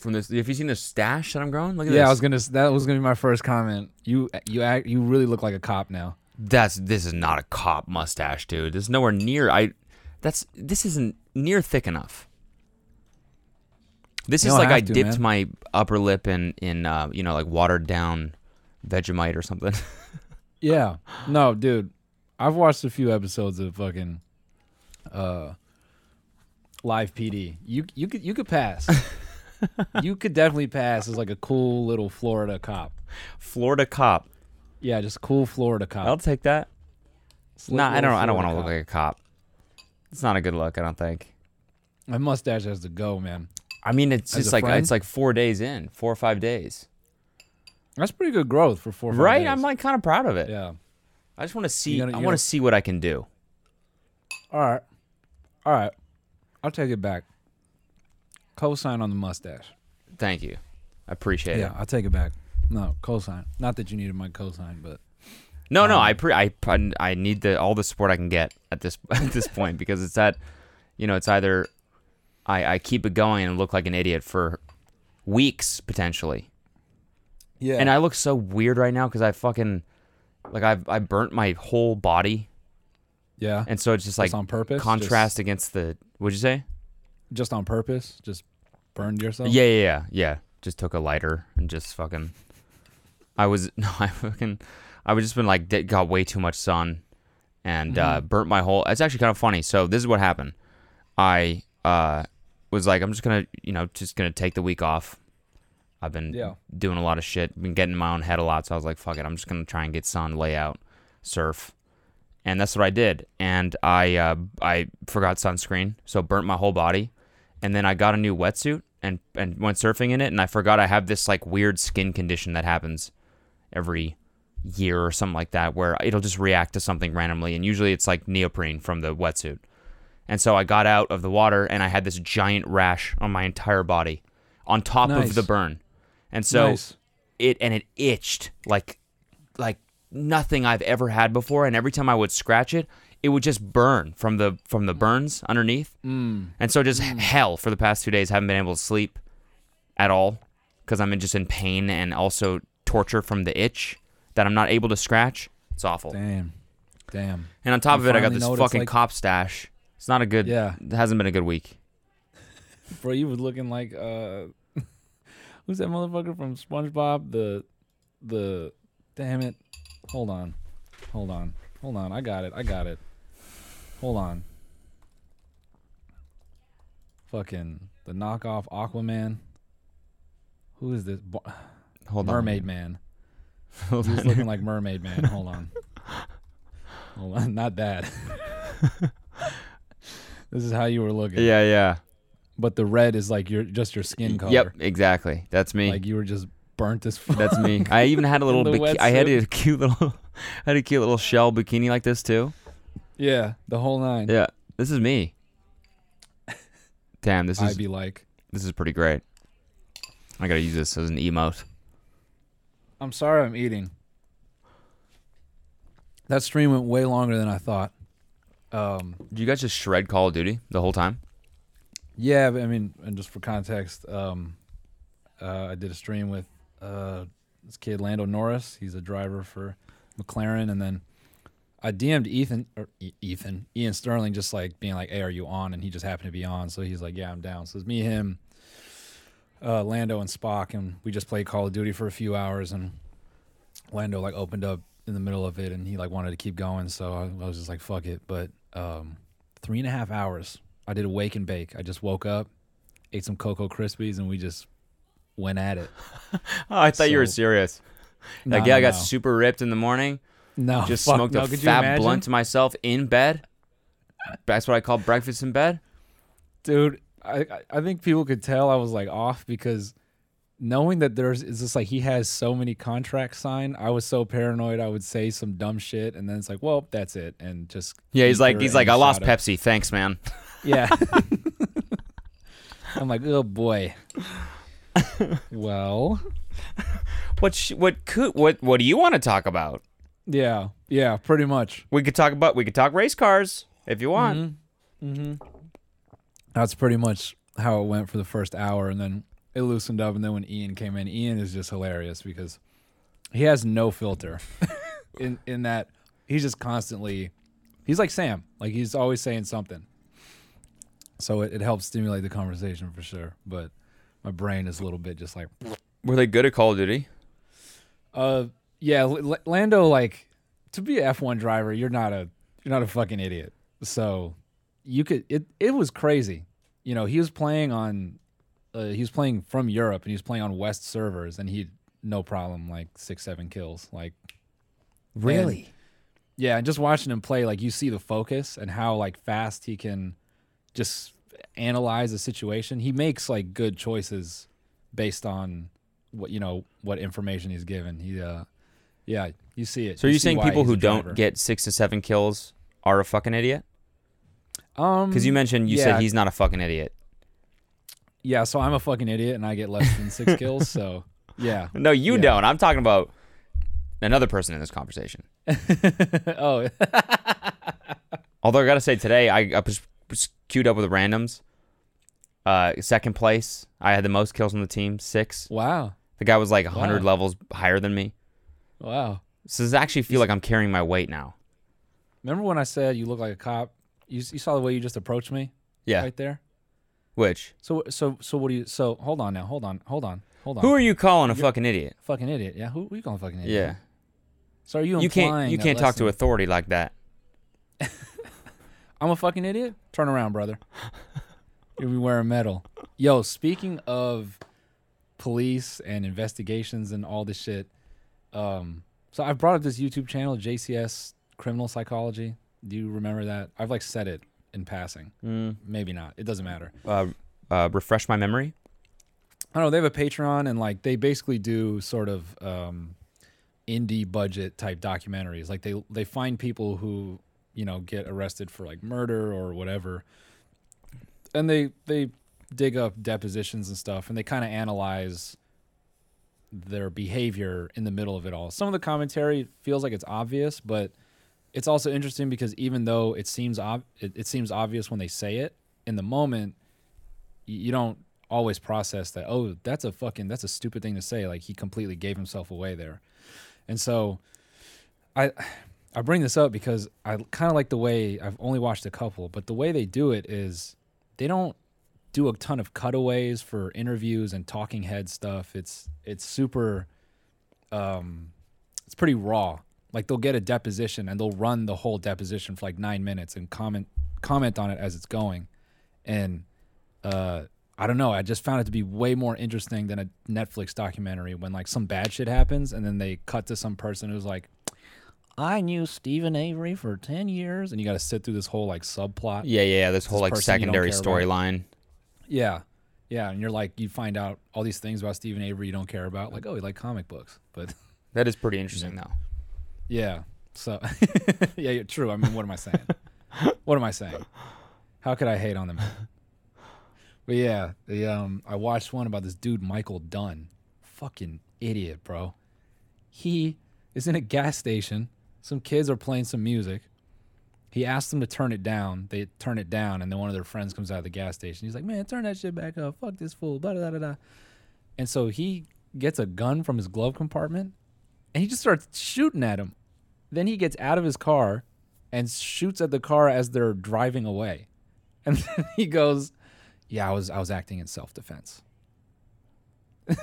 from this. Have you seen the stash that I'm growing? Look at Yeah, this. I was gonna. That was gonna be my first comment. You you act. You really look like a cop now. That's this is not a cop mustache, dude. This is nowhere near. I. That's this isn't near thick enough. This You is like I to, dipped man. my upper lip in in uh, you know like watered down Vegemite or something. Yeah. No, dude. I've watched a few episodes of fucking uh live PD. You you could you could pass. you could definitely pass as like a cool little Florida cop. Florida cop. Yeah, just cool Florida cop. I'll take that. Slick Nah, I don't. I don't want to look like a cop. It's not a good look. I don't think. My mustache has to go, man. I mean, it's As just like friend? it's like four days in, four or five days. That's pretty good growth for four. or five Right? days. I'm like kind of proud of it. Yeah. I just want to see. gonna- I want to see what I can do. All right. All right. I'll take it back. Cosign on the mustache. Thank you. I appreciate it. Yeah, it. I'll take it back. No, cosign. Not that you needed my cosign, but No, no, Um, I pre- I I need the all the support I can get at this at this point because it's that, you know, it's either I I keep it going and look like an idiot for weeks potentially, yeah. and I look so weird right now because I fucking like I've I burnt my whole body, yeah. and so it's just like Just on purpose. contrast against the. What'd you say? Just, on purpose. Just burned yourself. Yeah, yeah, yeah, yeah. Just took a lighter and just fucking. I was no, I fucking, I was just been like got way too much sun, and Mm-hmm. uh, burnt my whole. It's actually kind of funny. So this is what happened. I uh was like, I'm just gonna, you know, just gonna take the week off. I've been Yeah. doing a lot of shit, been getting in my own head a lot. So I was like, fuck it, I'm just gonna try and get sun, lay out, surf, and that's what I did. And I uh, I forgot sunscreen, so burnt my whole body. And then I got a new wetsuit and and went surfing in it. And I forgot I have this like weird skin condition that happens every year or something like that, where it'll just react to something randomly. And usually it's like neoprene from the wetsuit. And so I got out of the water and I had this giant rash on my entire body, on top Nice. of the burn. And so Nice. it and it itched like like nothing I've ever had before. And every time I would scratch it, it would just burn from the from the burns underneath. Mm. And so just hell for the past two days. Haven't been able to sleep at all because I'm in- just in pain and also torture from the itch that I'm not able to scratch. It's awful. Damn. Damn. And on top You of it, I got this know what it's fucking like- cop stash. It's not a good. Yeah. It hasn't been a good week. Bro, you was looking like uh who's that motherfucker from SpongeBob? The the damn it. Hold on. Hold on. Hold on. I got it. I got it. Hold on. Fucking the knockoff Aquaman. Who is this? Bo- Hold on. Mermaid Man. Hold He was on. looking like Mermaid Man. Hold on. Hold on. Not that. this is how you were looking. Yeah, yeah. But the red is like your just your skin color. Yep, exactly. That's me. Like you were just burnt as fuck. That's me. I even had a little. Biki- I had a cute little. I had a cute little shell bikini like this too. Yeah, the whole nine. Yeah, this is me. Damn, this is I'd be like, this is pretty great. I gotta use this as an emote. I'm sorry I'm eating. That stream went way longer than I thought. Um, Did you guys just shred Call of Duty the whole time? yeah, but I mean, and just for context, um, uh, I did a stream with uh, this kid Lando Norris. He's a driver for McLaren, and then I DM'd Ethan or E- Ethan Ian Sterling, just like being like, "Hey, are you on?" And he just happened to be on, so he's like, "Yeah, I'm down." So it's me, him, uh, Lando, and Spock, and we just played Call of Duty for a few hours, and Lando like opened up in the middle of it, and he like wanted to keep going, so I, I was just like, "Fuck it." But um, three and a half hours, I did a wake and bake. I just woke up, ate some Cocoa Krispies, and we just went at it. Oh, I thought you were So- serious. No, Like, yeah, I got no. super ripped in the morning. No, Just fuck smoked no. a Could you fat imagine? blunt to myself in bed. That's what I call breakfast in bed. dude I, I- think people could tell i was like off because knowing that there's is just like he has so many contracts signed i was so paranoid i would say some dumb shit and then it's like well that's it and just Yeah, he's like he's like I lost. Pepsi. Thanks, man. yeah i'm like oh boy well What sh- what could what what do you want to talk about? Yeah yeah pretty much We could talk about we could talk race cars if you want. mm-hmm. that's pretty much how it went for the first hour and then it loosened up, and then when Ian came in, Ian is just hilarious because he has no filter. in in that he's just constantly, he's like Sam, like he's always saying something. So it, it helps stimulate the conversation for sure. But my brain is a little bit just like, Were they good at Call of Duty? uh, yeah, L- Lando, like to be an F1 driver, you're not a you're not a fucking idiot. So you could it it was crazy. You know, he was playing on uh, he was playing from Europe and he was playing on West servers and he no problem like six seven kills like Really? yeah and just watching him play like you see the focus and how like fast he can just analyze a situation he makes like good choices based on what you know what information he's given he uh yeah you see it So are you saying people who don't get six to seven kills are a fucking idiot? um Because you mentioned you yeah. said he's not a fucking idiot. yeah so i'm a fucking idiot and i get less than six kills so yeah No, you Yeah. don't. I'm talking about another person in this conversation. oh Although I gotta say today I, I was, was queued up with the randoms. Uh, second place. I had the most kills on the team, six. wow The guy was like 100 Wow. levels higher than me. Wow So does it actually feel like I'm carrying my weight now? remember when i said you look like a cop you, you saw the way you just approached me Yeah. right there Which? So so so what do you? So hold on now. Hold on. Hold on. Hold on. Who are you calling a fucking idiot? fucking idiot? Yeah. Who, who you calling a fucking idiot? Yeah. So are you? You can't you that can't talk to authority like that. I'm a fucking idiot. Turn around, brother. You'll be wearing metal. Yo, speaking of police and investigations and all this shit, um, so I've brought up this YouTube channel, JCS Criminal Psychology. Do you remember that? I've like said it in passing. Mm. Maybe not. It doesn't matter. Uh, uh, refresh my memory. I don't know. They have a Patreon and like they basically do sort of um, indie budget type documentaries. Like they they find people who you know get arrested for like murder or whatever, and they they dig up depositions and stuff, and they kind of analyze their behavior in the middle of it all. Some of the commentary feels like it's obvious, but it's also interesting because even though it seems ob- it, it seems obvious when they say it in the moment, you don't always process that. Oh, that's a fucking that's a stupid thing to say. Like he completely gave himself away there, and so I I bring this up because I kind of like the way I've only watched a couple, but the way they do it is they don't do a ton of cutaways for interviews and talking head stuff. It's it's super um it's pretty raw. Like they'll get a deposition and they'll run the whole deposition for like 9 minutes and comment comment on it as it's going. And uh I don't know, I just found it to be way more interesting than a Netflix documentary when like some bad shit happens and then they cut to some person who's like I knew Steven Avery for 10 years and you got to sit through this whole like subplot. Yeah, yeah. yeah, This whole like person you don't secondary storyline. Yeah. Yeah, and you're like you find out all these things about Steven Avery you don't care about, like oh, he like comic books, but That is pretty interesting though. yeah. So yeah, you're true. I mean, what am I saying? what am I saying? How could I hate on the man? But yeah, the um, I watched one about this dude Michael Dunn, fucking idiot, bro. He is in a gas station. Some kids are playing some music. He asked them to turn it down. They turn it down, and then one of their friends comes out of the gas station. He's like, "Man, turn that shit back up. Fuck this fool." Blah blah blah blah. And so he gets a gun from his glove compartment, and he just starts shooting at him. Then he gets out of his car and shoots at the car as they're driving away. And then he goes, "Yeah, I was I was acting in self-defense."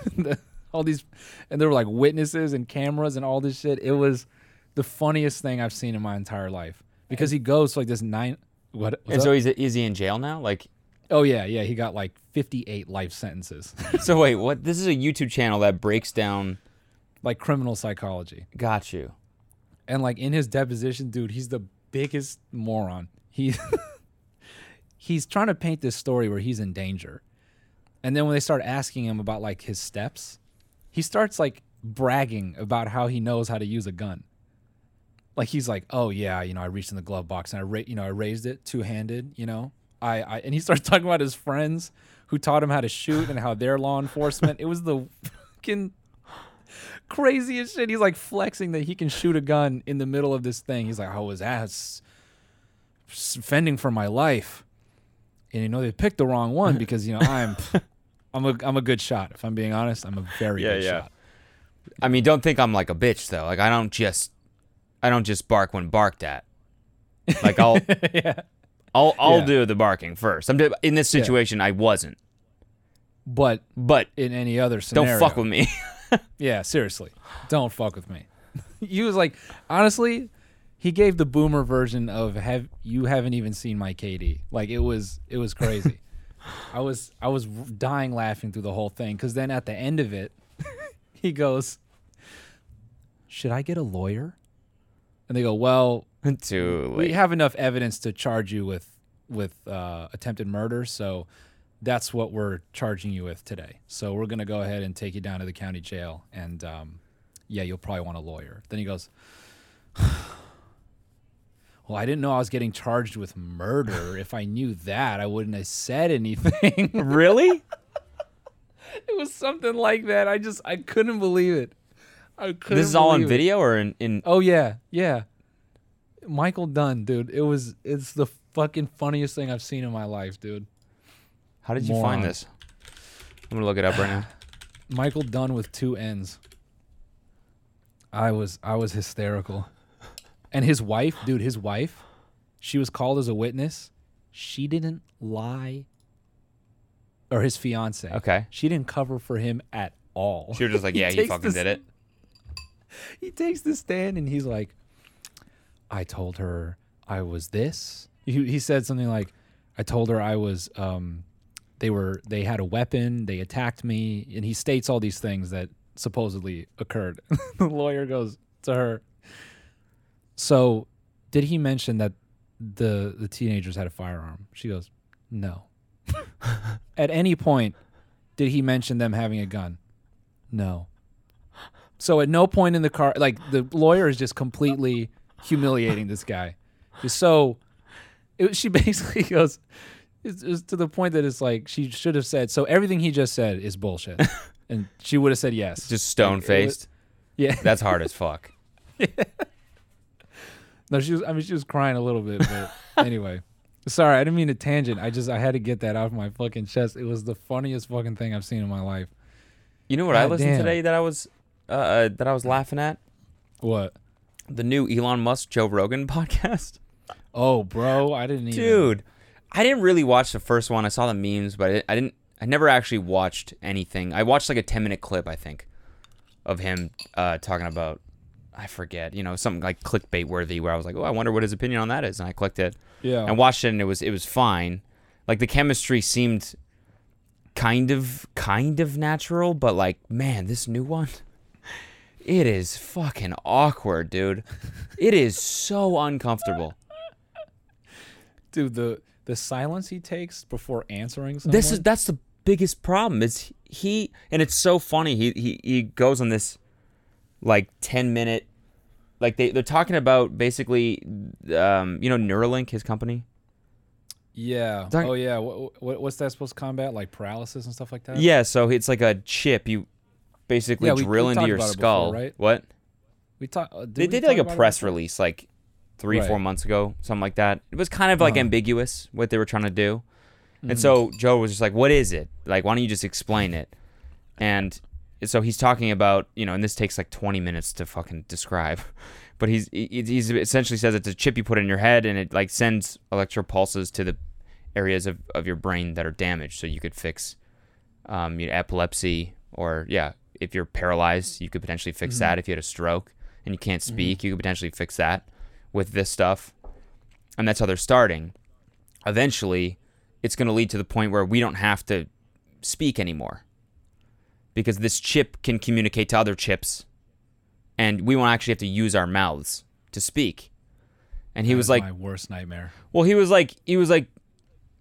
All these and there were like witnesses and cameras and all this shit. It was the funniest thing I've seen in my entire life because he goes to like this nine what And so he's is he in jail now? Like, Oh yeah, yeah, he got like 58 life sentences. so wait, what? This is a YouTube channel that breaks down. like criminal psychology. Got you. And like in his deposition, dude, he's the biggest moron. He he's trying to paint this story where he's in danger. And then when they start asking him about like his steps, he starts like bragging about how he knows how to use a gun. Like he's like, "Oh yeah, you know, I reached in the glove box and I ra- you know, I raised it two-handed, you know. I, I and he starts talking about his friends who taught him how to shoot and how they're law enforcement. It was the fucking craziest shit. He's like flexing that he can shoot a gun in the middle of this thing. He's like, oh, I was ass fending for my life. And you know, they picked the wrong one because, you know, I'm I'm a I'm a good shot. If I'm being honest, I'm a very Yeah, good yeah. shot. I mean, don't think I'm like a bitch though. Like I don't just I don't just bark when barked at. Like I'll yeah. I'll I'll Yeah. do the barking first. I'm in this Yeah. situation. I wasn't, But but in any other scenario. don't fuck with me. Yeah, seriously, don't fuck with me. he was like, honestly, he gave the boomer version of have you haven't even seen my KD. Like it was it was crazy. I was I was dying laughing through the whole thing because then at the end of it, he goes, "Should I get a lawyer?" And they go, "Well, Too we have enough evidence to charge you with with uh, attempted murder, so that's what we're charging you with today. So we're gonna go ahead and take you down to the county jail, and um, yeah, you'll probably want a lawyer. Then he goes, "Well, I didn't know I was getting charged with murder. if I knew that, I wouldn't have said anything." really? it was something like that. I just I couldn't believe it. I couldn't. This is all on video or in, in Oh yeah, yeah. Michael Dunn, dude. It was it's the fucking funniest thing I've seen in my life, dude. How did you find this? I'm gonna look it up right now. Michael Dunn with two N's. I was I was hysterical. And his wife, dude, his wife, she was called as a witness. She didn't lie. Or his fiance. Okay. She didn't cover for him at all. She was just like, yeah, he takes fucking this- did it. he takes the stand and he's like, I told her I was this. He, he said something like, I told her I was, um, they were, they had a weapon, they attacked me. And he states all these things that supposedly occurred. the lawyer goes to her, So did he mention that the, the teenagers had a firearm? She goes, No. At any point, did he mention them having a gun? No. So at no point in the car, like the lawyer is just completely humiliating this guy. Just so, it, she basically goes, it's, it's to the point that it's like she should have said. So everything he just said is bullshit, and she would have said yes. Just stone faced. yeah. That's hard as fuck. No, she was. I mean, she was crying a little bit, but anyway. Sorry, I didn't mean to tangent. I just I had to get that off my fucking chest. It was the funniest fucking thing I've seen in my life. You know what I God listened damn. today that I was uh, uh, that I was laughing at? What? The new Elon Musk Joe Rogan podcast. Oh, bro, I didn't even. Dude, I didn't really watch the first one. I saw the memes, but I, I didn't. I never actually watched anything. I watched like a ten minute clip, I think, of him uh, talking about. I forget, you know, something like clickbait worthy, where I was like, "Oh, I wonder what his opinion on that is," and I clicked it Yeah. and watched it, and it was it was fine. Like the chemistry seemed kind of kind of natural, but like, man, this new one, it is fucking awkward, dude. It is so uncomfortable. Dude, the the silence he takes before answering someone. This is that's the biggest problem. Is he and it's so funny. He he he goes on this like ten minute, like they they're talking about basically, um, you know, Neuralink, his company. yeah. Oh yeah. What, what what's that supposed to combat? Like paralysis and stuff like that. Yeah, so it's like a chip you basically Yeah, we- drill we into your it before, skull. right? What? We talked. Uh, did They did talk like a press release like three, Right. four months ago, something like that. It was kind of like Uh-huh. ambiguous what they were trying to do. Mm-hmm. And so Joe was just like, "What is it? Like, why don't you just explain it?" And so he's talking about, you know, and this takes like 20 minutes to fucking describe, but he's he's essentially says it's a chip you put in your head and it like sends electro pulses to the areas of, of your brain that are damaged, so you could fix, um, you know, epilepsy or yeah, if you're paralyzed, you could potentially fix Mm-hmm. that. If you had a stroke and you can't speak, you could potentially fix that with this stuff, and that's how they're starting eventually it's going to lead to the point where we don't have to speak anymore because this chip can communicate to other chips and we won't actually have to use our mouths to speak and he That was like my worst nightmare. well he was like he was like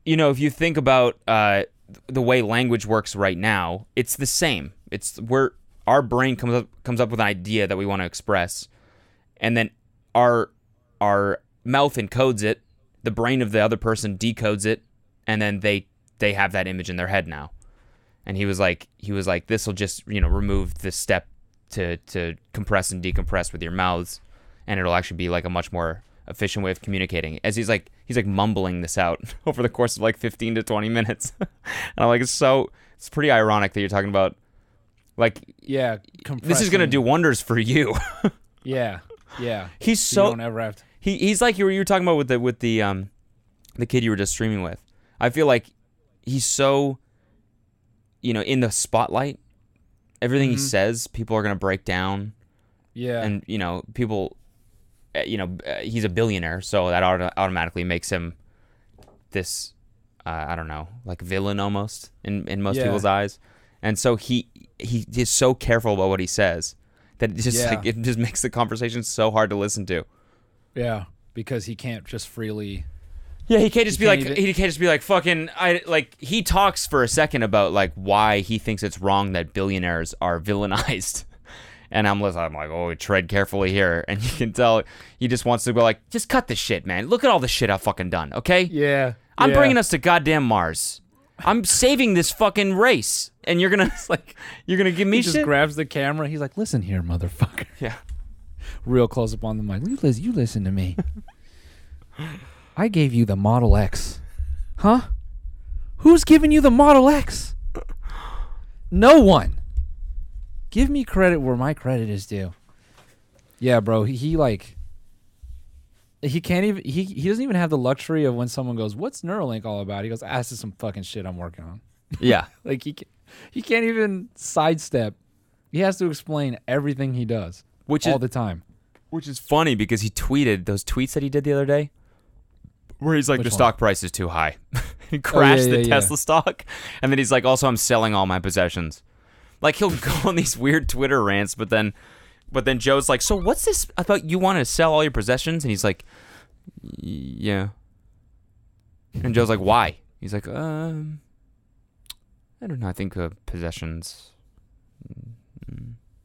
you know if you think about uh, the way language works right now it's the same. It's where our brain comes up comes up with an idea that we want to express and then our our mouth encodes it the brain of the other person decodes it and then they they have that image in their head now. And he was like he was like this will just you know remove the step to to compress and decompress with your mouths and it'll actually be like a much more efficient way of communicating. As he's like he's like mumbling this out over the course of like 15 to 20 minutes, and I'm like, it's so it's pretty ironic that you're talking about like Yeah, this is gonna do wonders for you. Yeah, yeah. he's So, so don't ever have to. he he's like you were you were talking about with the with the um the kid you were just streaming with. I feel like he's so you know in the spotlight. Everything he Mhm. says, people are gonna break down, Yeah, and you know people, you know uh, he's a billionaire, so that auto- automatically makes him this uh, I don't know like villain almost in in most Yeah. people's eyes, and so he he is so careful about what he says that it just Yeah. like it just makes the conversation so hard to listen to. yeah, because he can't just freely. Yeah, he can't just He be can't like even- he can't just be like fucking I like he talks for a second about like why he thinks it's wrong that billionaires are villainized. And I'm listening, I'm like, oh, tread carefully here. And you can tell he just wants to go like, just cut the shit, man. Look at all the shit I've fucking done, okay? Yeah, I'm bringing us to goddamn Mars. I'm saving this fucking race, and you're gonna like, you're gonna give me He just shit. grabs the camera. He's like, "Listen here, motherfucker." yeah, Real close up on the mic. You listen, you listen to me. I gave you the Model X. Huh? Who's giving you the Model X? No one. Give me credit where my credit is due. Yeah, bro. He, he like he can't even he he doesn't even have the luxury of when someone goes, "What's Neuralink all about?" He goes, "Ah, this is some fucking shit I'm working on." yeah. Like he can, he can't even sidestep. He has to explain everything he does Which all is the time. Which is funny because he tweeted those tweets that he did the other day, where he's like, Which "The one? stock price is too high." he crashed yeah, the yeah. Tesla stock, and then he's like, "Also, I'm selling all my possessions." Like he'll go on these weird Twitter rants, but then, but then Joe's like, "So what's this? about you want to sell all your possessions," and he's like, "Yeah." And Joe's like, "Why?" He's like, "Um, I don't know. I think uh, possessions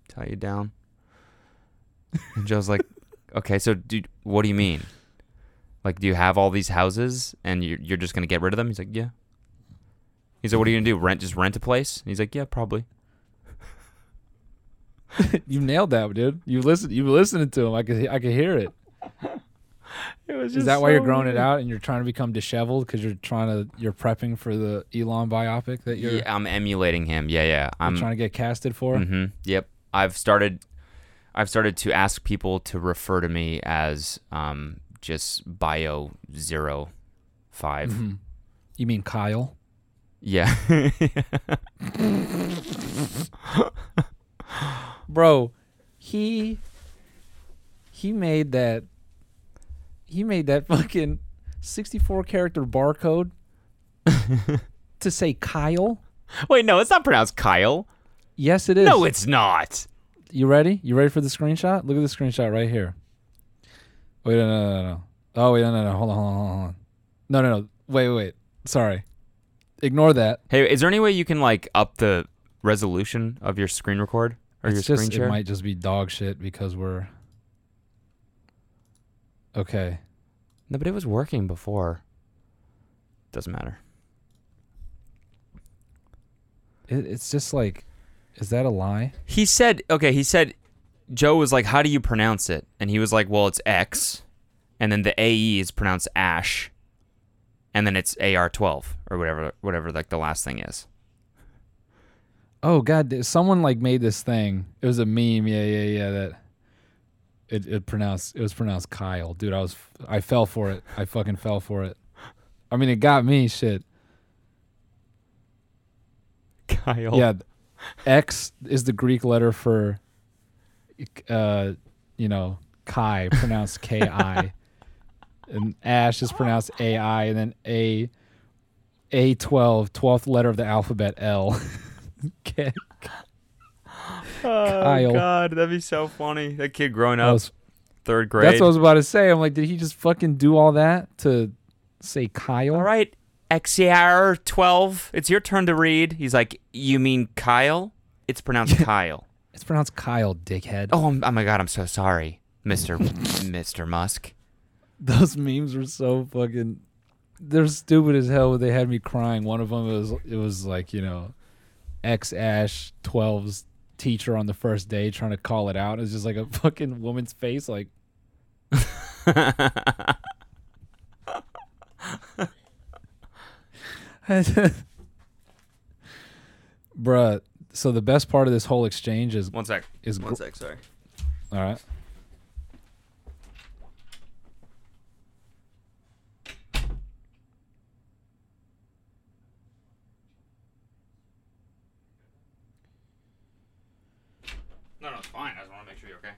tie you down." And Joe's like, okay, so do, what do you mean? Like, do you have all these houses and you're, you're just going to get rid of them? He's like, yeah. He's like, what are you going to do? Rent, just rent a place? And he's like, yeah, probably. you nailed that, dude. You listen. You listening to him. I could. I could hear it. It was Is that why you're growing it out and you're trying to become disheveled because you're trying to you're prepping for the Elon biopic that you're, Yeah, I'm emulating him. Yeah, yeah. I'm trying to get casted for? hmm Yep. I've started. I've started to ask people to refer to me as um, just bio zero five. Mhm. You mean Kyle? Yeah. bro he he made that he made that fucking 64 character barcode to say kyle. Wait, no, it's not pronounced Kyle. yes it is. No, it's not. you ready? You ready for the screenshot? Look at the screenshot right here. Wait no no no no. Oh wait no no no. Hold on hold on hold on. No no no. Wait wait wait. Sorry. Ignore that. Hey, is there any way you can like up the resolution of your screen record or it's your just screen share? it might just be dog shit because we're okay No, but it was working before. Doesn't matter. it, it's just like is that a lie He said, okay, he said, Joe was like, how do you pronounce it? And he was like, well, it's X. And then the AE is pronounced Ash. And then it's AR12 or whatever, whatever like the last thing is. Oh god, someone like made this thing. It was a meme. Yeah, yeah, yeah. That it it pronounced it was pronounced Kyle. Dude, I was I fell for it. I fucking fell for it. I mean, it got me. Shit. Kyle. Yeah, X is the Greek letter for, uh, you know, Kai, pronounced K I, and Ash is pronounced A I, and then A, A 12, 12th letter of the alphabet L. K- Oh, Kyle. God, that'd be so funny. That kid growing up, was third grade. That's what I was about to say. I'm like, did he just fucking do all that to say Kyle? All right, XR12, it's your turn to read. He's like, you mean Kyle? It's pronounced Kyle. It's pronounced Kyle, dickhead. Oh, I'm, oh my God, I'm so sorry, Mister Mister Musk. Those memes were so fucking. They're stupid as hell. They had me crying. One of them was it was like you know, X Ash 12's teacher on the first day trying to call it out. It's just like a fucking woman's face, like. Bruh, so the best part of this whole exchange is One sec. is One gr- sec. Sorry. all right. Fine. I just want to make sure you're okay.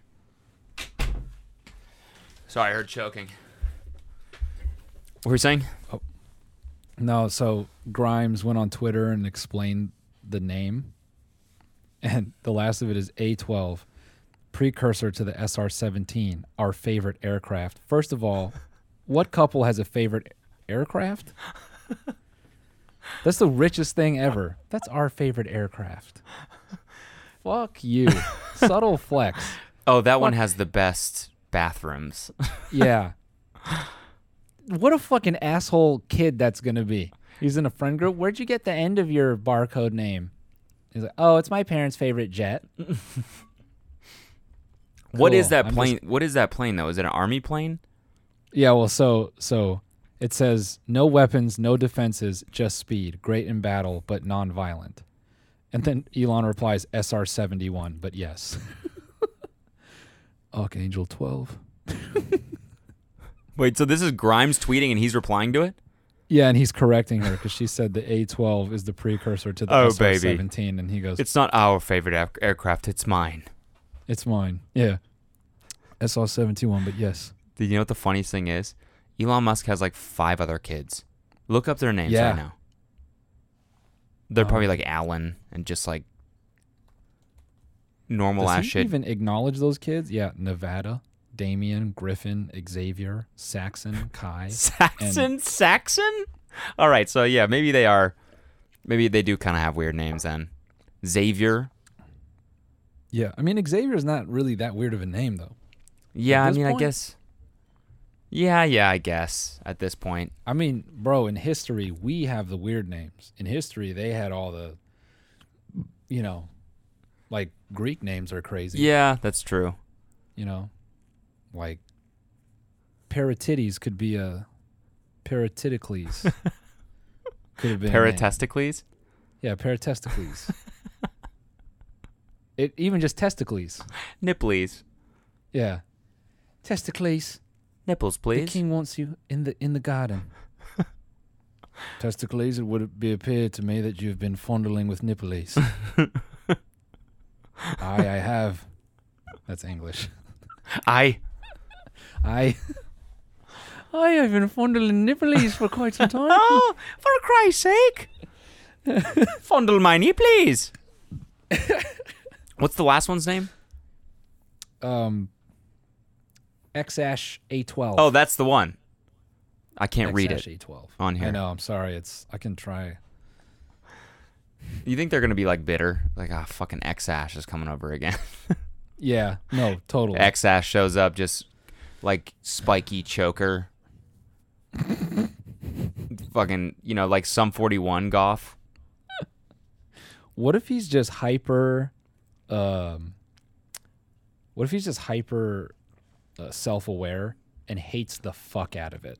Sorry, I heard choking. What were you saying? Oh. No, so Grimes went on Twitter and explained the name. And the last of it is A12, precursor to the SR 17, our favorite aircraft. First of all, what couple has a favorite aircraft? That's the richest thing ever. That's our favorite aircraft. Fuck you. Subtle flex. Oh, that one has the best bathrooms. Yeah. What a fucking asshole kid that's gonna be. He's in a friend group. Where'd you get the end of your barcode name? He's like, oh, it's my parents' favorite jet. What is that I'm plane? What is that plane though? Is it an army plane? Yeah, well, so so it says no weapons, no defenses, just speed, great in battle, but non-violent. And then Elon replies, SR seventy one, but yes. Archangel twelve. Wait, so this is Grimes tweeting and he's replying to it? Yeah, and he's correcting her because she said the A twelve is the precursor to the oh, SR 17. and he goes, It's not our favorite air- aircraft. It's mine. It's mine. Yeah. SR seventy one, but yes. Did you know what the funniest thing is? Elon Musk has like five other kids. Look up their names Yeah. right now. They're Um, probably like Alan and just like normal Does ass he shit. even acknowledge those kids? Yeah, Nevada, Damian, Griffin, Xavier, Saxon, Kai. Saxon, Saxon. All right, so yeah, maybe they are. Maybe they do kind of have weird names then. Xavier. Yeah, I mean Xavier is not really that weird of a name though. Yeah, I mean, I guess. Yeah, yeah, I guess at this point. I mean, bro, in history we have the weird names. In history, they had all the, you know, like Greek names are crazy. Yeah, that's true. You know, like Paratides could be a Paratidicles. could have been a. Paratesticles. Yeah, paratesticles. it even just testicles. Nipples. Yeah, testicles. Nipples, please. The king wants you in the in the garden. testicles. It would be appear to me that you have been fondling with nipples. I, I have. That's English. I. I. I have been fondling nipples for quite some time. Oh, for Christ's sake! Fondle my knee, please. What's the last one's name? Um. Xash A12. Oh, that's the one. I can't read it Xash A12. on here. I know. I'm sorry. It's. I can try. You think they're gonna be like bitter? Like, ah, fucking X Ash is coming over again. Yeah. No. Totally. X Ash shows up just like spiky choker. fucking, you know, like some 41 Goff. What if he's just hyper? Um, what if he's just hyper uh, self-aware and hates the fuck out of it?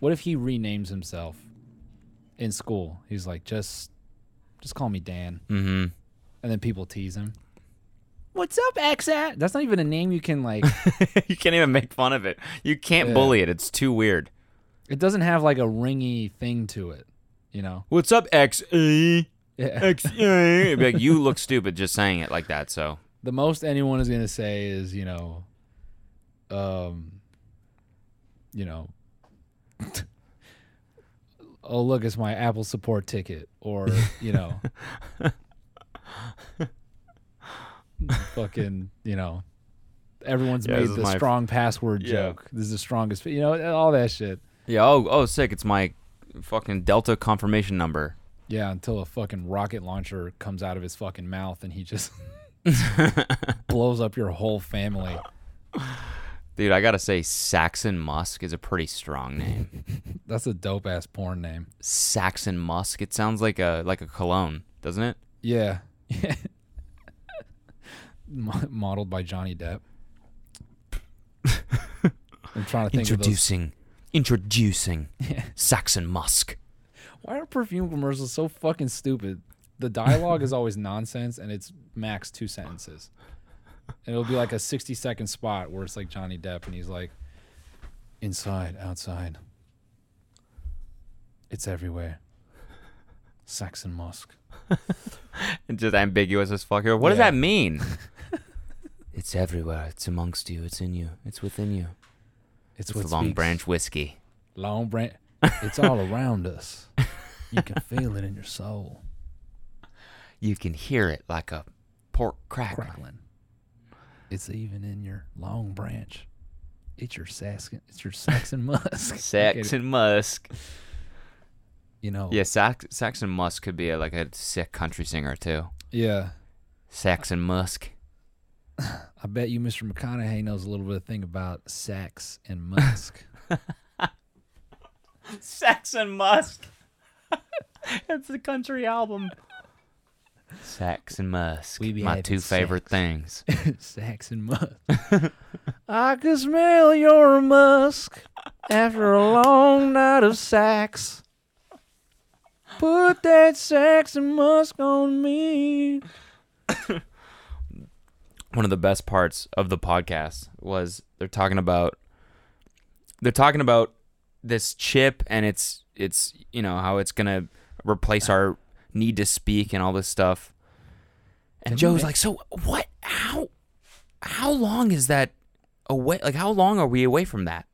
What if he renames himself in school? He's like, just, just call me Dan, Mm-hmm. and then people tease him. What's up, Xat? That's not even a name you can like. you can't even make fun of it. You can't Yeah. bully it. It's too weird. it doesn't have like a ringy thing to it. You know? What's up, X A? Yeah. X A. Like you look stupid just saying it like that. So the most anyone is gonna say is, you know, um, you know, oh look, it's my Apple support ticket, or you know, fucking, you know, everyone's Yeah, made the strong password Yeah. joke. This is the strongest, you know, all that shit. yeah. Oh, oh, sick. It's my fucking Delta confirmation number. Yeah, until a fucking rocket launcher comes out of his fucking mouth and he just blows up your whole family. Dude, I gotta say, Saxon Musk is a pretty strong name. That's a dope ass porn name. Saxon Musk. It sounds like a like a cologne, doesn't it? Yeah. Mo- Modeled by Johnny Depp. I'm trying to think Introducing, introducing. Yeah. Saxon Musk. Why are perfume commercials so fucking stupid? The dialogue is always nonsense, and it's max two sentences. And it'll be like a 60 second spot where it's like Johnny Depp, and he's like, inside, outside. It's everywhere. Saxon Mosque. It's just ambiguous as fuck. Here. What does Yeah. that mean? it's everywhere. It's amongst you. It's in you. It's within you. It's, It's what Long speaks. Branch whiskey. Long branch. It's all around us. You can feel it in your soul. You can hear it like a pork crackling. Crackling. It's even in your long branch. It's your Saxon. It's your Saxon Musk. Saxon Musk. You know. Yeah, Sax- Saxon Musk could be a, like a sick country singer too. Yeah. Saxon Musk. I bet you Mr. McConaughey knows a little bit of thing about Sax and Musk. Saxon Musk. it's the country album. Saxon Musk. We be My having two favorite things. Sax and Musk. I can smell your musk after a long night of sax. Put that Sax and Musk on me. One of the best parts of the podcast was they're talking about they're talking about this chip and it's it's you know how it's gonna replace our need to speak and all this stuff. And Joe's like, so what? How how long is that away? Like how long are we away from that?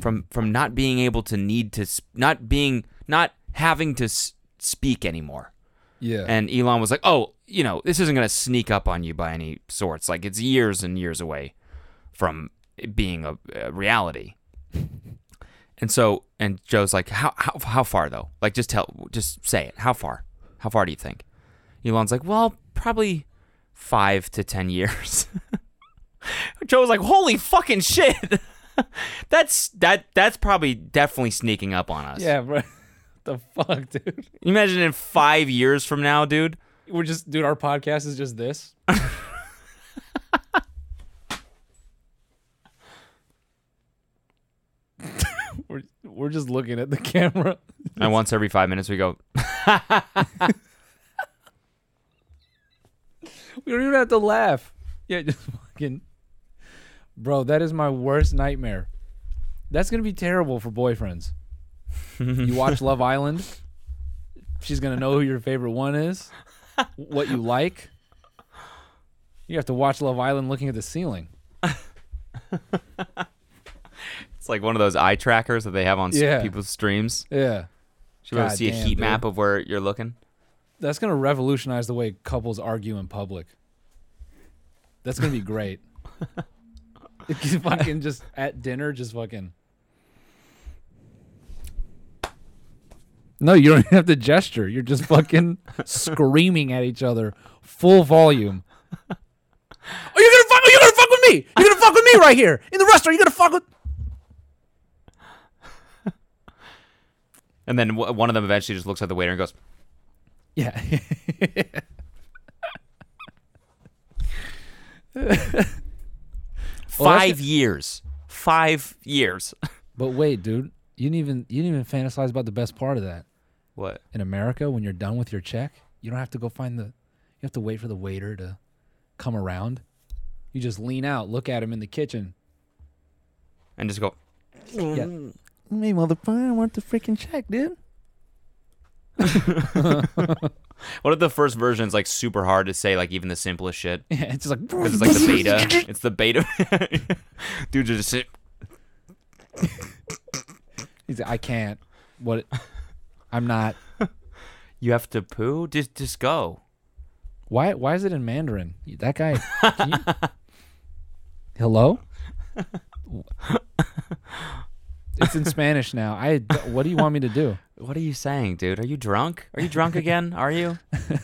From from not being able to need to s- not being not having to s- speak anymore. Yeah. And Elon was like, "Oh, you know, this isn't going to sneak up on you by any sorts. Like it's years and years away from it being a, a reality." And so, and Joe's like, "How how how far though? Like just tell just say it. How far? How far do you think?" Elon's like, "Well, probably 5 to 10 years." Joe was like, "Holy fucking shit." that's that that's probably definitely sneaking up on us. yeah, bro. the fuck, dude? You imagine in 5 years from now, dude? We're just, dude, our podcast is just this. We're, we're just looking at the camera. And once every 5 minutes we go, We don't even have to laugh. Yeah, just fucking. Bro, that is my worst nightmare. That's gonna be terrible for boyfriends. you watch Love Island. She's gonna know who your favorite one is, what you like. You have to watch Love Island looking at the ceiling. It's like one of those eye trackers that they have on Yeah. people's streams. Yeah, Should we see a heat dude. map of where you're looking? that's gonna revolutionize the way couples argue in public. That's gonna be great. You fucking just at dinner, just fucking. No, you don't even have to gesture. You're just fucking screaming at each other, full volume. Are you gonna fuck? Are you gonna fuck with me? You're gonna fuck with me right here in the restaurant. You gonna fuck with? And then w- one of them eventually just looks at the waiter and goes, Yeah. Well, that's five years. Five years. but wait, dude, you didn't even you didn't even fantasize about the best part of that. what? in America, when you're done with your check, you don't have to go find the. You have to wait for the waiter to come around. You just lean out, look at him in the kitchen. And just go, Yeah. Mm. Me, motherfucker, I want the freaking check, dude. what if the first version is like super hard to say, like even the simplest shit? Yeah, it's just like. Because it's like the beta. it's the beta. Dude, just sit. He's like, I can't. What? I'm not. You have to poo? Just, just go. Why? Why is it in Mandarin? That guy. you- Hello. It's in Spanish now. I. What do you want me to do? What are you saying, dude? Are you drunk? Are you drunk again? Are you?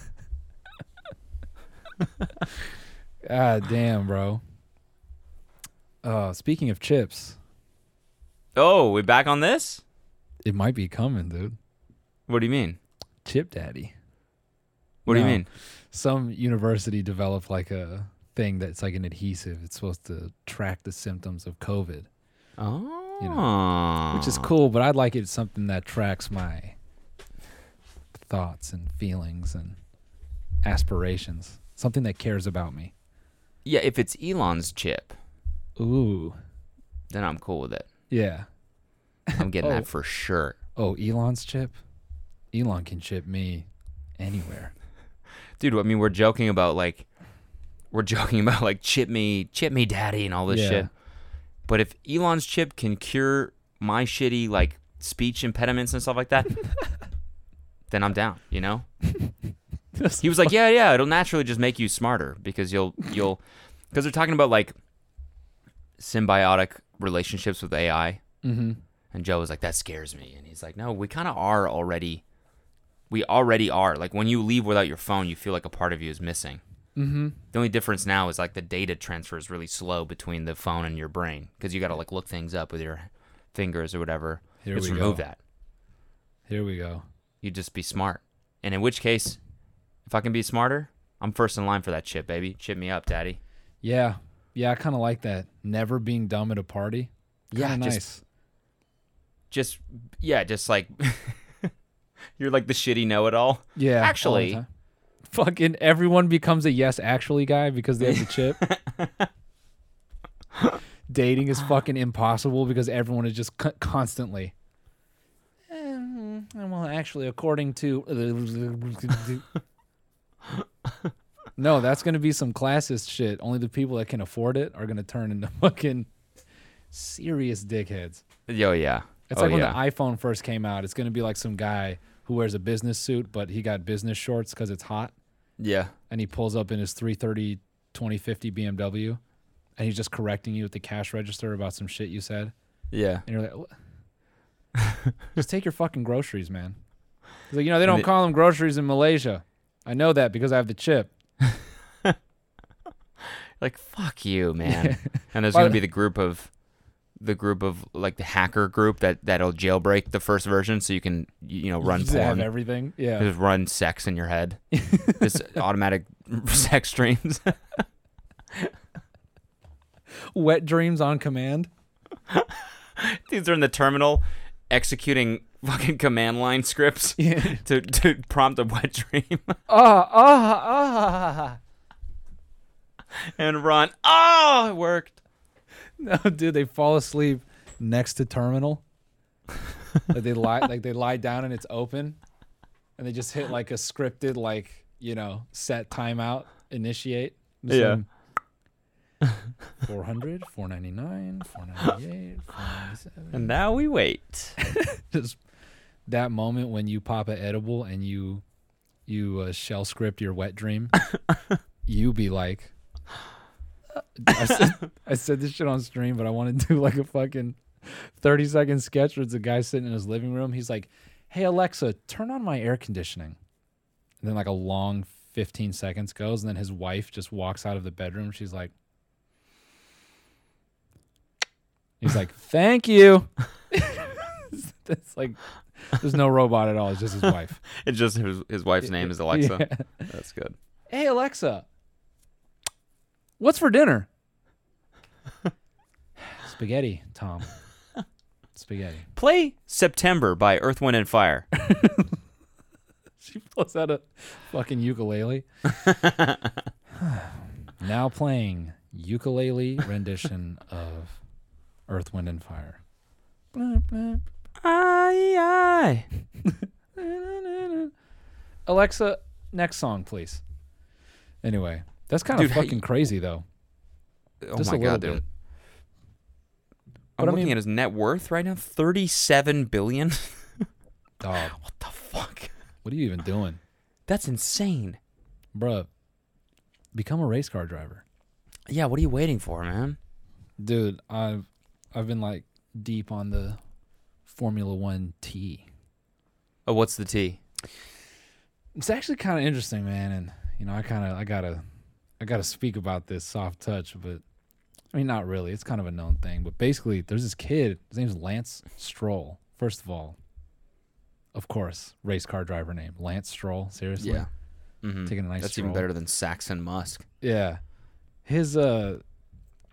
Ah, damn, bro. Uh, speaking of chips, Oh, we back on this? it might be coming, dude. What do you mean? Chip Daddy. What do you mean? Some university developed like a thing that's like an adhesive. It's supposed to track the symptoms of COVID. Oh, You know, which is ah. cool. But I'd like it something that tracks my thoughts and feelings and aspirations. Something that cares about me. Yeah, if it's Elon's chip, Ooh, then I'm cool with it. yeah. I'm getting Oh. that for sure. Oh, Elon's chip. Elon can chip me anywhere. Dude, I mean, we're joking about like, we're joking about like chip me, chip me, daddy, and all this Yeah. shit. But if Elon's chip can cure my shitty like speech impediments and stuff like that, then I'm down. You know. He was like, yeah, yeah, it'll naturally just make you smarter because you'll you'll because they're talking about like symbiotic relationships with AI. mm-hmm. And Joe was like, that scares me. And he's like, no, we kind of are already. We already are. Like when you leave without your phone, you feel like a part of you is missing. Mm-hmm. The only difference now is like the data transfer is really slow between the phone and your brain because you got to like look things up with your fingers or whatever. Here Just we remove go. that. Here we go. You just be smart. And in which case, if I can be smarter, I'm first in line for that chip, baby. Chip me up, daddy. Yeah, yeah. I kind of like that. Never being dumb at a party. Yeah, Kinda just- nice. Just yeah, just like you're like the shitty know-it-all. Yeah. Actually-. Fucking everyone becomes a yes actually guy because they have the chip. Dating is fucking impossible because everyone is just co- constantly. "Eh, mm, well, actually, according to. no, that's going to be some classist shit. Only the people that can afford it are going to turn into fucking serious dickheads. Yo, yeah. It's Oh, like when yeah. the iPhone first came out. It's going to be like some guy who wears a business suit, but he got business shorts because it's hot. Yeah. And he pulls up in his 330 2050 BMW and he's just correcting you at the cash register about some shit you said. Yeah. And you're like, "What?" just take your fucking groceries, man. He's like, you know, they don't call them groceries in Malaysia. I know that because I have the chip. Like fuck you, man. and there's gonna be the group of the group of like the hacker group that that'll jailbreak the first version so you can you know run Just porn. everything. Yeah. Just run sex in your head. Just automatic sex streams. Wet dreams on command. These are in the terminal executing fucking command line scripts Yeah. to, to prompt a wet dream Ah, ah, ah. and run. Oh, it worked. No, dude, they fall asleep next to terminal. like they lie, like they lie down and it's open, and they just hit like a scripted, like you know, set timeout, initiate. Yeah. 400, 499, 498, 497. And now we wait. Just that moment when you pop an edible and you you uh, shell script your wet dream, you be like, I said, I said this shit on stream, but I want to do like a fucking 30 second sketch where it's a guy sitting in his living room. He's like, hey, Alexa, turn on my air conditioning. And then like a long 15 seconds goes, and then his wife just walks out of the bedroom. She's like, he's like, thank you. It's like, there's no robot at all. It's just his wife. It's just his, his wife's name is Alexa. Yeah. That's good. Hey, Alexa, what's for dinner? Spaghetti, Tom. Spaghetti. Play September by Earth, Wind, and Fire. She pulls out a fucking ukulele. now playing ukulele rendition of Earth, Wind, and Fire. Aye, aye. Alexa, next song, please. Anyway, that's kind Dude, of fucking crazy, though. Oh Just my god, dude. bit. I'm But I looking mean- at his net worth right now. Thirty-seven billion. Dog, what the fuck? what are you even doing? That's insane. Bruh, become a race car driver. Yeah, what are you waiting for, man? Dude, I've I've been like deep on the Formula One T. Oh, what's the T? It's actually kind of interesting, man, and you know, I kind of I gotta I gotta speak about this soft touch, but I mean, not really. It's kind of a known thing, but basically, there's this kid. His name's Lance Stroll. First of all, of course, race car driver name Lance Stroll. Seriously, Yeah. Mm-hmm. taking a nice That's stroll. even better than Saxon Musk. Yeah. His uh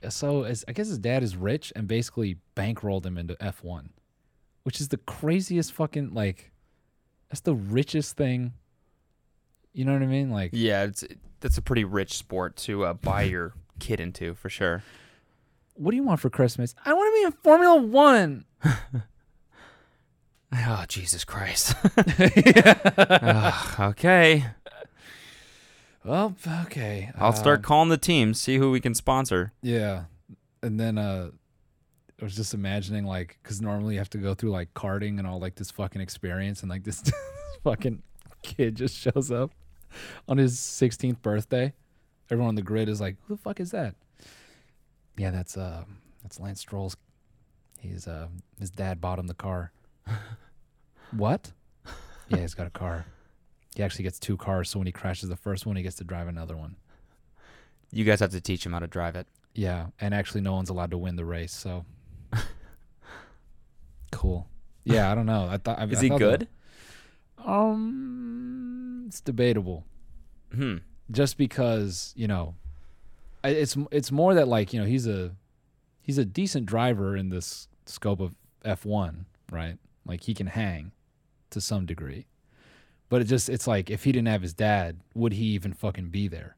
so as, I guess his dad is rich and basically bankrolled him into F1, which is the craziest fucking like. That's the richest thing. You know what I mean? Like, Yeah, it's that's a pretty rich sport to uh, buy your kid into for sure. what do you want for Christmas? I want to be in Formula One. Oh Jesus Christ. Ugh, okay, Well, okay. I'll start Um, calling the teams, see who we can sponsor. Yeah, and then uh, I was just imagining like, because normally you have to go through like karting and all like this fucking experience, and like this fucking kid just shows up on his 16th birthday. Everyone on the grid is like, "Who the fuck is that?" Yeah, that's uh, that's Lance Stroll's. He's uh, his dad bought him the car. what? Yeah, he's got a car. He actually gets two cars, so when he crashes the first one, he gets to drive another one. You guys have to teach him how to drive it. Yeah, and actually, no one's allowed to win the race. So cool. Yeah, I don't know. I thought I, Is I he good? that- um, it's debatable. Hmm. Just because you know, it's it's more that like you know he's a he's a decent driver in this scope of F one, right? Like he can hang to some degree, but it just it's like if he didn't have his dad, would he even fucking be there?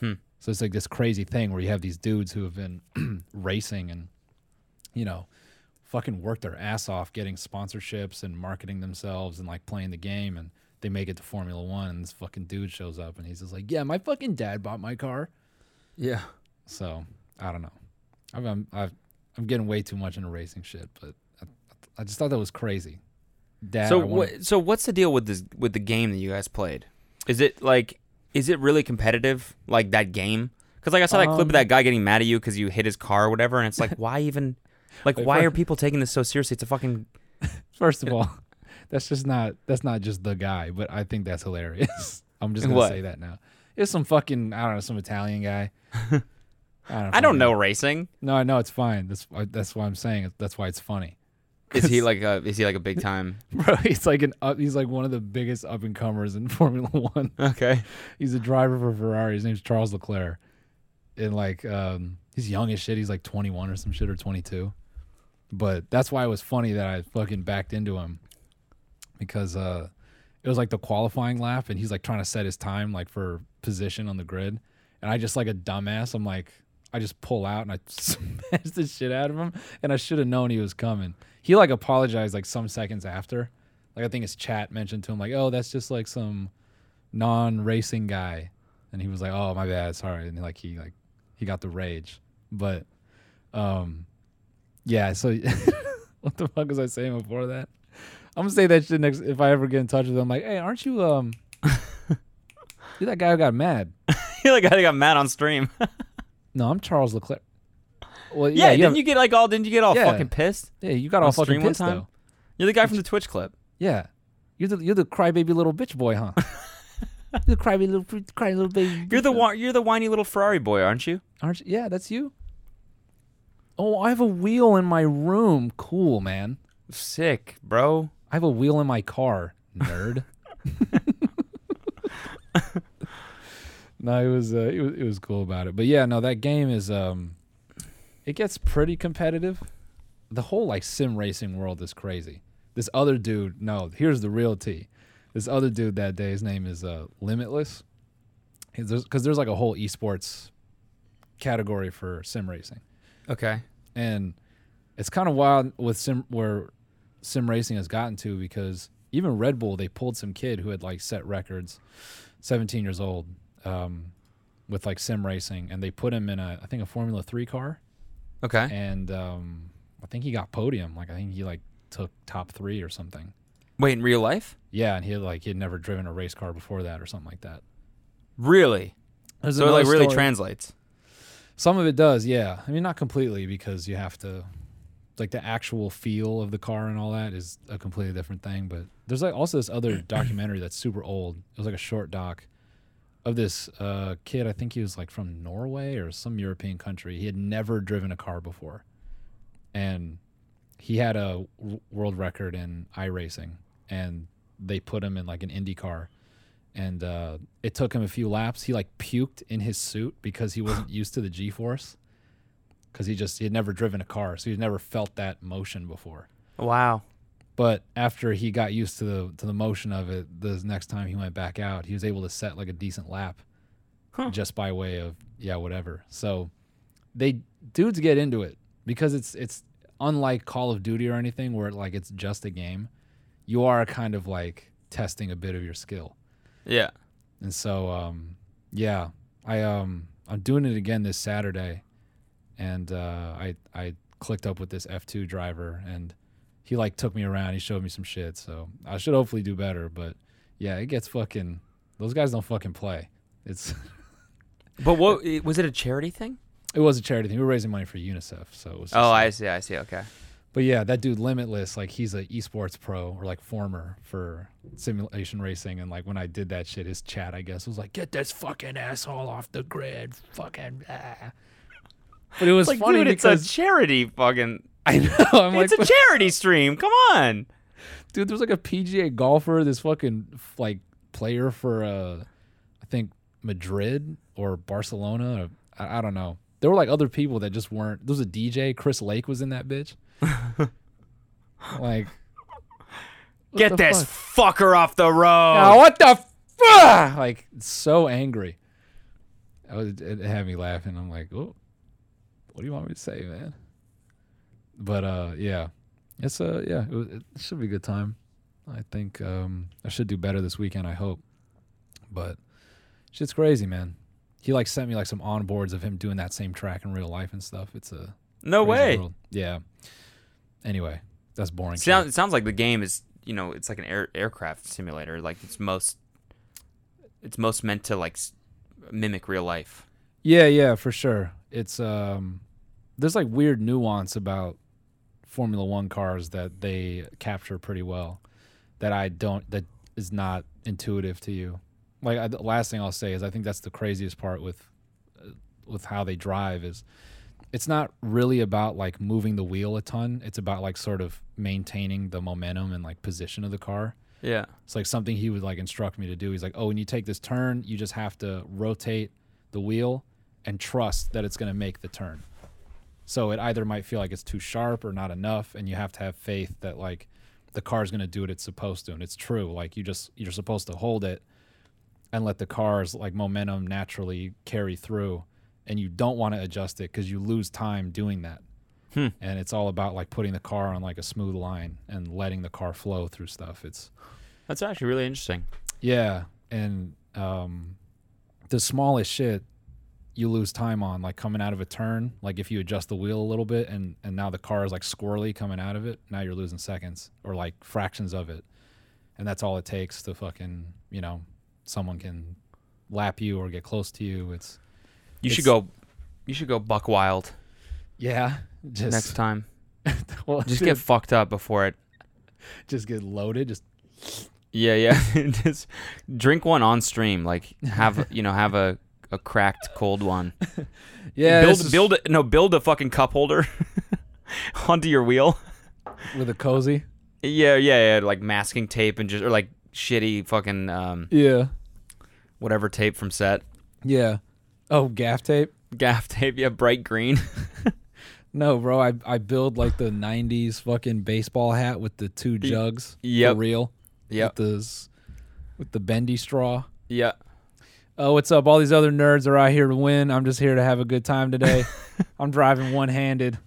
Hmm. So it's like this crazy thing where you have these dudes who have been racing and, you know, fucking work their ass off getting sponsorships and marketing themselves and like playing the game and they make it to Formula One and this fucking dude shows up and he's just like, yeah, my fucking dad bought my car. Yeah. So I don't know. I'm I'm I'm getting way too much into racing shit, but I, I just thought that was crazy. Dad, So what? So what's the deal with this with the game that you guys played? Is it like is it really competitive like that game? Because like I saw that clip Um, of that guy getting mad at you because you hit his car or whatever, and it's like why even like Wait, why for- are people taking this so seriously? It's a fucking First of all, that's just not that's not just the guy, but I think that's hilarious. I'm just gonna What? say that now. It's some fucking I don't know some Italian guy. I don't, I don't know racing. No, I know it's fine. That's why- that's why I'm saying. That's why it's funny. Is he like a is he like a big time? Bro, he's like an up, he's like one of the biggest up and comers in Formula One. Okay. He's a driver for Ferrari. His name's Charles Leclerc, and like um, he's young as shit. He's like 21 or some shit or 22. But that's why it was funny that I fucking backed into him because uh, it was like the qualifying lap, and he's like trying to set his time like for position on the grid, and I just like a dumbass. I'm like, I just pull out and I smash the shit out of him, and I should have known he was coming. He like apologized like some seconds after. Like I think his chat mentioned to him like, "Oh, that's just like some non-racing guy," and he was like, "Oh, my bad, sorry," and like he like he got the rage, but um, yeah. So what the fuck was I saying before that? I'm gonna say that shit next if I ever get in touch with him. Like, hey, aren't you um? You're that guy who got mad. You're the guy that got mad on stream. No, I'm Charles Leclerc. Well, yeah. yeah, you didn't have- you get like all? Didn't you get all Yeah. fucking pissed? yeah, you got all fucking pissed time? though. You're the guy from the Twitch clip. Yeah, you're the you're the crybaby little bitch boy, huh? you're the crybaby little cry little baby. You're the you're the whiny little Ferrari boy, aren't you? Aren't you? Yeah, that's you. Oh, I have a wheel in my room. Cool, man. Sick, bro. I have a wheel in my car, nerd. no, it was, uh, it was it was cool about it. But yeah, no, that game is um, it gets pretty competitive. The whole like sim racing world is crazy. This other dude, no, here's the real T. This other dude that day, his name is uh, Limitless. Because there's like a whole esports category for sim racing Okay. and it's kind of wild with sim where sim racing has gotten to because even Red Bull they pulled some kid who had like set records, 17 years old, um, with like sim racing, and they put him in a I think a Formula Three car, Okay. and um, I think he got podium. Like I think he like took top three or something. Wait, in real life? Yeah, and he had like he had never driven a race car before that or something like that. Really? There's so it like really story- translates. Some of it does, yeah. I mean, not completely because you have to, like, the actual feel of the car and all that is a completely different thing. But there's like also this other documentary that's super old. It was like a short doc of this uh, kid. I think he was like from Norway or some European country. He had never driven a car before, and he had a w- world record in iRacing, and they put him in like an Indy car and uh, it took him a few laps. He like puked in his suit because he wasn't used to the G-force. Because he just he had never driven a car, so he'd never felt that motion before. Wow. But after he got used to the to the motion of it, the next time he went back out, he was able to set like a decent lap, Huh. just by way of yeah whatever. So they dudes get into it because it's it's unlike Call of Duty or anything where like it's just a game. You are kind of like testing a bit of your skill. Yeah. And so, um, yeah, I um, I'm doing it again this Saturday, and uh, I I clicked up with this F2 driver, and he like took me around. He showed me some shit, so I should hopefully do better. But yeah, it gets fucking. Those guys don't fucking play. It's But what was it a charity thing? it was a charity thing. We were raising money for UNICEF, so it was. Just Oh, like- I see. I see. Okay. But yeah, that dude Limitless, like he's a esports pro or like former for simulation racing, and like when I did that shit, his chat I guess was like, "Get this fucking asshole off the grid, fucking." Blah. But it was like, funny dude, because it's a charity fucking. I know I'm like, it's a charity stream. Come on. dude, there's like a PGA golfer, this fucking like player for uh, I think Madrid or Barcelona, or, I, I don't know. There were like other people that just weren't. There was a DJ, Chris Lake was in that bitch. like, Get this fuck? fucker off the road. Oh, what the fuck? Like so angry. I was, it had me laughing. I'm like, oh, what do you want me to say, man? But uh, yeah, it's uh, yeah, it, was, it should be a good time. I think um, I should do better this weekend. I hope. But shit's crazy, man. He like sent me like some onboards of him doing that same track in real life and stuff. It's a no way. world. Yeah. Anyway, that's boring. Sounds, it sounds like the game is, you know, it's like an air, aircraft simulator. Like it's most, it's most meant to like mimic real life. Yeah, yeah, for sure. It's um there's like weird nuance about Formula 1 cars that they capture pretty well that I don't that is not intuitive to you. Like I, the last thing I'll say is I think that's the craziest part with uh, with how they drive is it's not really about like moving the wheel a ton. It's about like sort of maintaining the momentum and like position of the car. Yeah. It's like something he would like instruct me to do. He's like, "Oh, when you take this turn, you just have to rotate the wheel and trust that it's going to make the turn." So it either might feel like it's too sharp or not enough, and you have to have faith that like the car's going to do what it's supposed to, and it's true. Like you just you're supposed to hold it and let the car's like momentum naturally carry through, and you don't want to adjust it because you lose time doing that. Hmm. And it's all about like putting the car on like a smooth line and letting the car flow through stuff. It's That's actually really interesting. yeah, and um, the smallest shit you lose time on, like coming out of a turn. Like if you adjust the wheel a little bit, and and now the car is like squirrely coming out of it. Now you're losing seconds or like fractions of it, and that's all it takes to fucking you know someone can lap you or get close to you. It's You should go. You should go buck wild yeah, just next time. well, Just dude, get fucked up before it. just get loaded. Just Yeah, yeah. Just drink one on stream. Like have you know have a a cracked cold one. yeah, build is build. No, build a fucking cup holder onto your wheel. with a cozy. Yeah, yeah, yeah. Like masking tape and just or like shitty fucking um Yeah, whatever tape from set. yeah. Oh, gaff tape. Gaff tape. Yeah, bright green. No, bro, I I build like the '90s fucking baseball hat with the two jugs Yeah. for real. Yeah. With the with the bendy straw. Yeah. Oh, what's up? All these other nerds are out here to win. I'm just here to have a good time today. I'm driving one handed,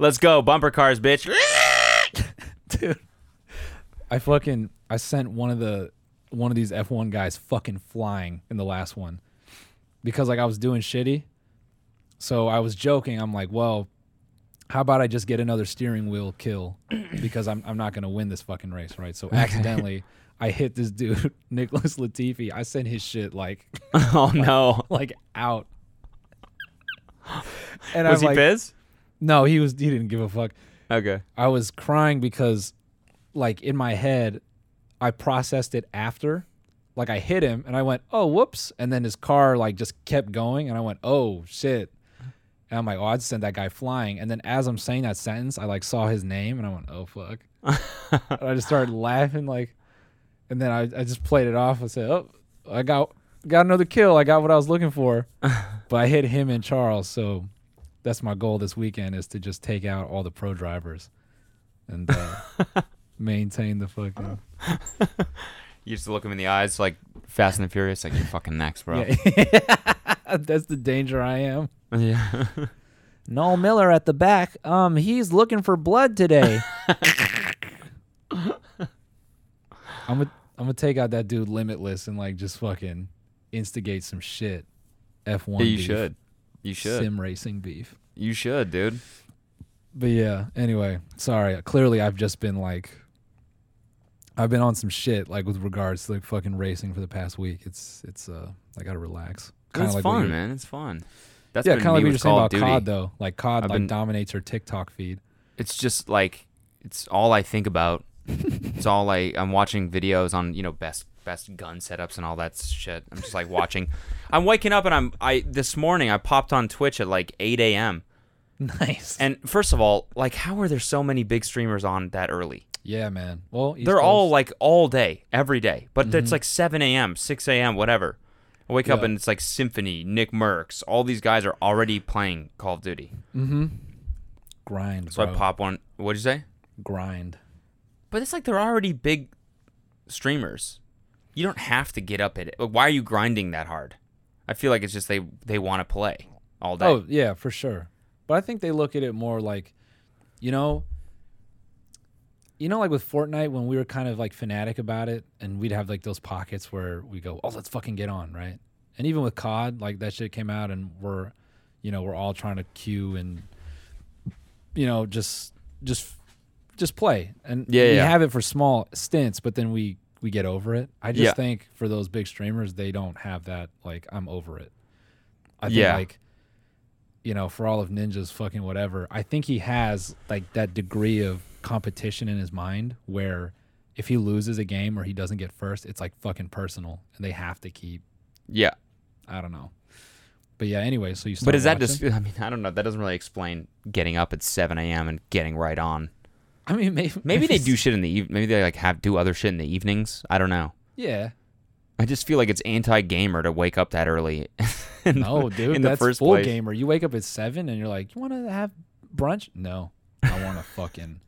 Let's go bumper cars, bitch. dude. I fucking I sent one of the one of these F1 guys fucking flying in the last one because like I was doing shitty. So I was joking. I'm like, well, how about I just get another steering wheel kill because I'm I'm not gonna win this fucking race, right? So accidentally I hit this dude, Nicholas Latifi. I sent his shit like oh no. like out. And Was I'm he like, Biz? no, he was he didn't give a fuck. Okay. I was crying because, like, in my head, I processed it after. Like, I hit him and I went, oh, whoops. And then his car, like, just kept going. And I went, oh, shit. And I'm like, oh, I'd send that guy flying. And then as I'm saying that sentence, I, like, saw his name and I went, oh, fuck. and I just started laughing, like, and then I, I just played it off. I said, oh, I got got another kill. I got what I was looking for. but I hit him and Charles. So that's my goal this weekend is to just take out all the pro drivers and uh, maintain the fucking. You just look him in the eyes like Fast and the Furious, like you're fucking next, bro. Yeah. that's the danger I am. Yeah. Noel Miller at the back. Um, he's looking for blood today. I'm gonna I'm gonna take out that dude Limitless and like just fucking instigate some shit. F1 Yeah, you beef, should. You should. sim racing beef. You should, dude. But yeah, anyway, sorry. Clearly, I've just been like, I've been on some shit like with regards to like fucking racing for the past week. It's it's uh, I gotta relax. Kind it's like fun, man. It's fun. That's yeah, kind of like what with you're saying about Duty. COD though. Like COD I've like been- dominates her TikTok feed. It's just like it's all I think about. It's all I I'm watching videos on you know best best gun setups and all that shit. I'm just like watching. I'm waking up and I'm I this morning I popped on Twitch at like 8 a.m. Nice. And first of all, like how are there so many big streamers on that early? yeah, man. Well, East They're all like all day, every day. But it's Mhm. like 7 a.m., 6 a.m., whatever. I wake up and it's like Symfuhny, Nick Merckx. All these guys are already playing Call of Duty. Mm-hmm. Grind. So bro. I pop one. What'd you say? grind. But it's like they're already big streamers. You don't have to get up at it. Like, Why are you grinding that hard? I feel like it's just they they want to play all day. Oh yeah, for sure. But I think they look at it more like, you know, you know, like with Fortnite when we were kind of like fanatic about it, and we'd have like those pockets where we go, "Oh, let's fucking get on," right? And even with COD, like that shit came out, and we're, you know, we're all trying to queue and, you know, just just just play, and Yeah, we yeah. have it for small stints, but then we we get over it. I just Yeah. think for those big streamers, they don't have that. Like, I'm over it. I think like you know, for all of Ninja's fucking whatever, I think he has like that degree of competition in his mind where if he loses a game or he doesn't get first, it's like fucking personal and they have to keep yeah. I don't know. But yeah, anyway, so you But is that just? I mean, I don't know. That doesn't really explain getting up at 7 a.m. and getting right on. I mean maybe Maybe they do shit in the eve. Maybe they like have do other shit in the evenings. I don't know. Yeah. I just feel like it's anti-gamer to wake up that early. in No, the- dude, in the that's first full place. gamer. You wake up at seven and you're like, You wanna have brunch? No. I wanna fucking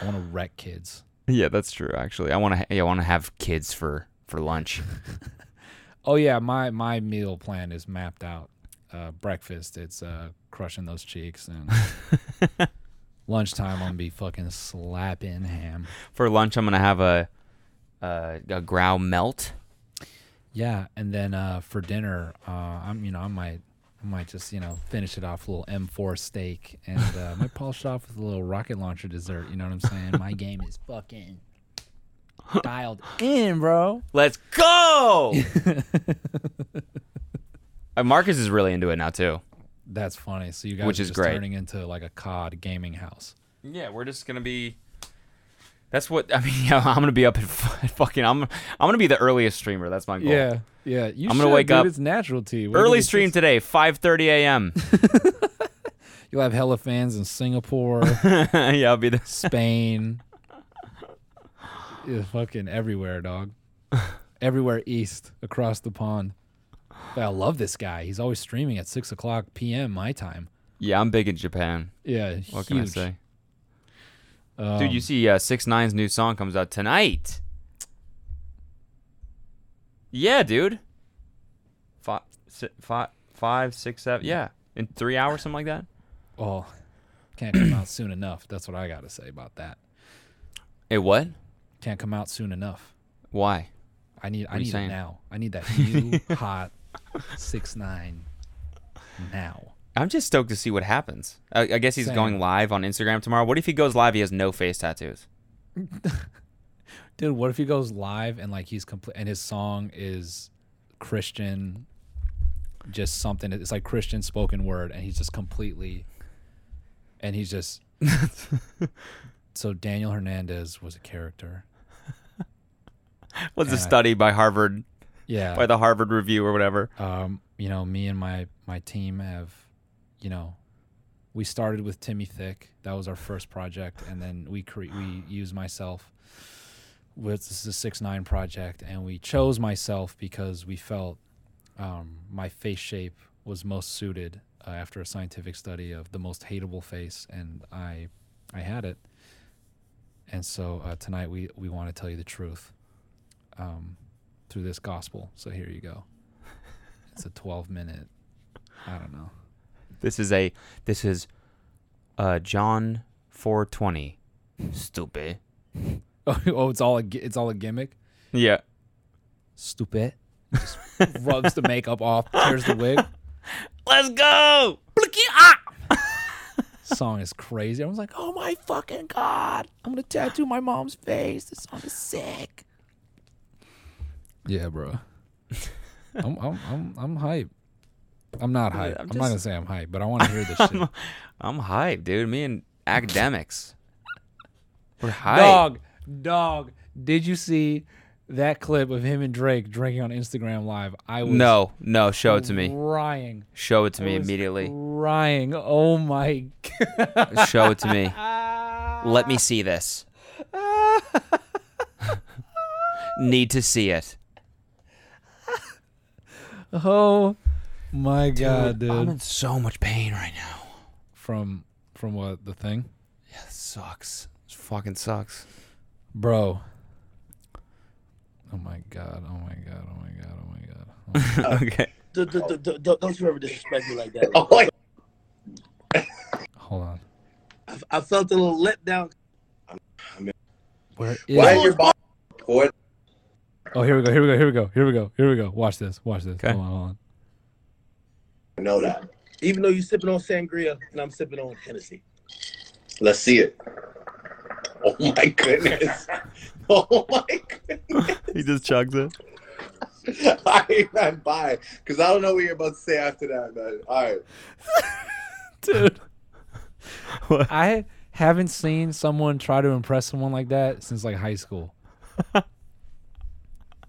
I wanna wreck kids. Yeah, that's true. Actually, I want to. Yeah, I want to have kids for for lunch. Oh yeah, my my meal plan is mapped out. Uh, breakfast, it's uh, crushing those cheeks, and lunchtime, I'm gonna be fucking slapping ham. for lunch, I'm gonna have a a, a grow melt. Yeah, and then uh, for dinner, uh, I'm you know I might I might just you know finish it off a little M4 steak, and uh, might polish it off with a little rocket launcher dessert. You know what I'm saying? My game is fucking dialed in, bro. Let's go. uh, Marcus is really into it now too. That's funny. So you guys Which are is just great. turning into like a COD gaming house. Yeah, we're just gonna be. That's what I mean. Yeah, I'm gonna be up at f- fucking. I'm I'm gonna be the earliest streamer. That's my goal. Yeah, yeah. You I'm gonna should, wake dude. up- It's natural to you. Wake up Early at stream six- today, 5:30 a.m. You'll have hella fans in Singapore, yeah, I'll be the. Spain, yeah, fucking everywhere, dog. Everywhere east across the pond. I love this guy. He's always streaming at six o'clock p.m. my time. Yeah, I'm big in Japan. Yeah, What huge. can I say, Um, dude? You see, uh, 6ix9ine's new song comes out tonight. Yeah, dude. Five, si- five, five, six, seven. Yeah, in three hours, something like that. Well, can't come out soon enough. That's what I got to say about that. Hey, what? Can't come out soon enough. Why? I need. are I need it now. I need that new hot six nine now. I'm just stoked to see what happens. I, I guess he's Same. going live on Instagram tomorrow. What if he goes live? He has no face tattoos. Dude, what if he goes live and like he's complete and his song is Christian, just something. It's like Christian spoken word, and he's just completely, and he's just. so Daniel Hernandez was a character. Was a And I- study by Harvard, Yeah. by the Harvard Review or whatever. um, you know, me and my my team have, you know, we started with Timmy Thick. That was our first project, and then we cre- we used myself. With this is a 6ix9ine project, and we chose myself because we felt um, my face shape was most suited uh, after a scientific study of the most hateable face, and I I had it. And so uh, tonight we we want to tell you the truth um, through this gospel. So here you go. It's a 12 minute. I don't know. This is a this is uh John 420. Stupid. Oh, oh it's all a it's all a gimmick. Yeah. Stupid. Just rubs the makeup off, tears the wig. Let's go. Song is crazy. Everyone's like, "Oh my fucking god! I'm gonna tattoo my mom's face. This song is sick." Yeah, bro. I'm I'm I'm I'm hype. I'm not hype. I'm I'm, not gonna say I'm hype, but I want to hear this shit. I'm hyped, dude. Me and academics. We're hyped. Dog, dog. Did you see that clip of him and Drake drinking on Instagram Live? I was No, no, show it to me. Crying. Show it to me I was immediately. Crying. Oh my god. Show it to me. Let me see this. Need to see it. Oh my god, dude. I'm in so much pain right now. From from what the thing, Yeah, this sucks. This fucking sucks. bro. Oh my god. Oh my god. Oh my god. Oh my god. Oh my- okay. D- d- d- d- d- Don't you ever disrespect me like that. Oh, my Hold on. I, I felt a little let down. Where is? Why it? is your boss boy? Oh, here we go. Here we go. Here we go. Here we go. Here we go. Watch this. Watch this. Okay. Hold on. Hold on. I know that. Even though you're sipping on sangria and I'm sipping on Hennessy. Let's see it. Oh my goodness. Oh my goodness. He just chugs it. I ain't not bye because I don't know what you're about to say after that, man. All right. dude. I haven't seen someone try to impress someone like that since like high school.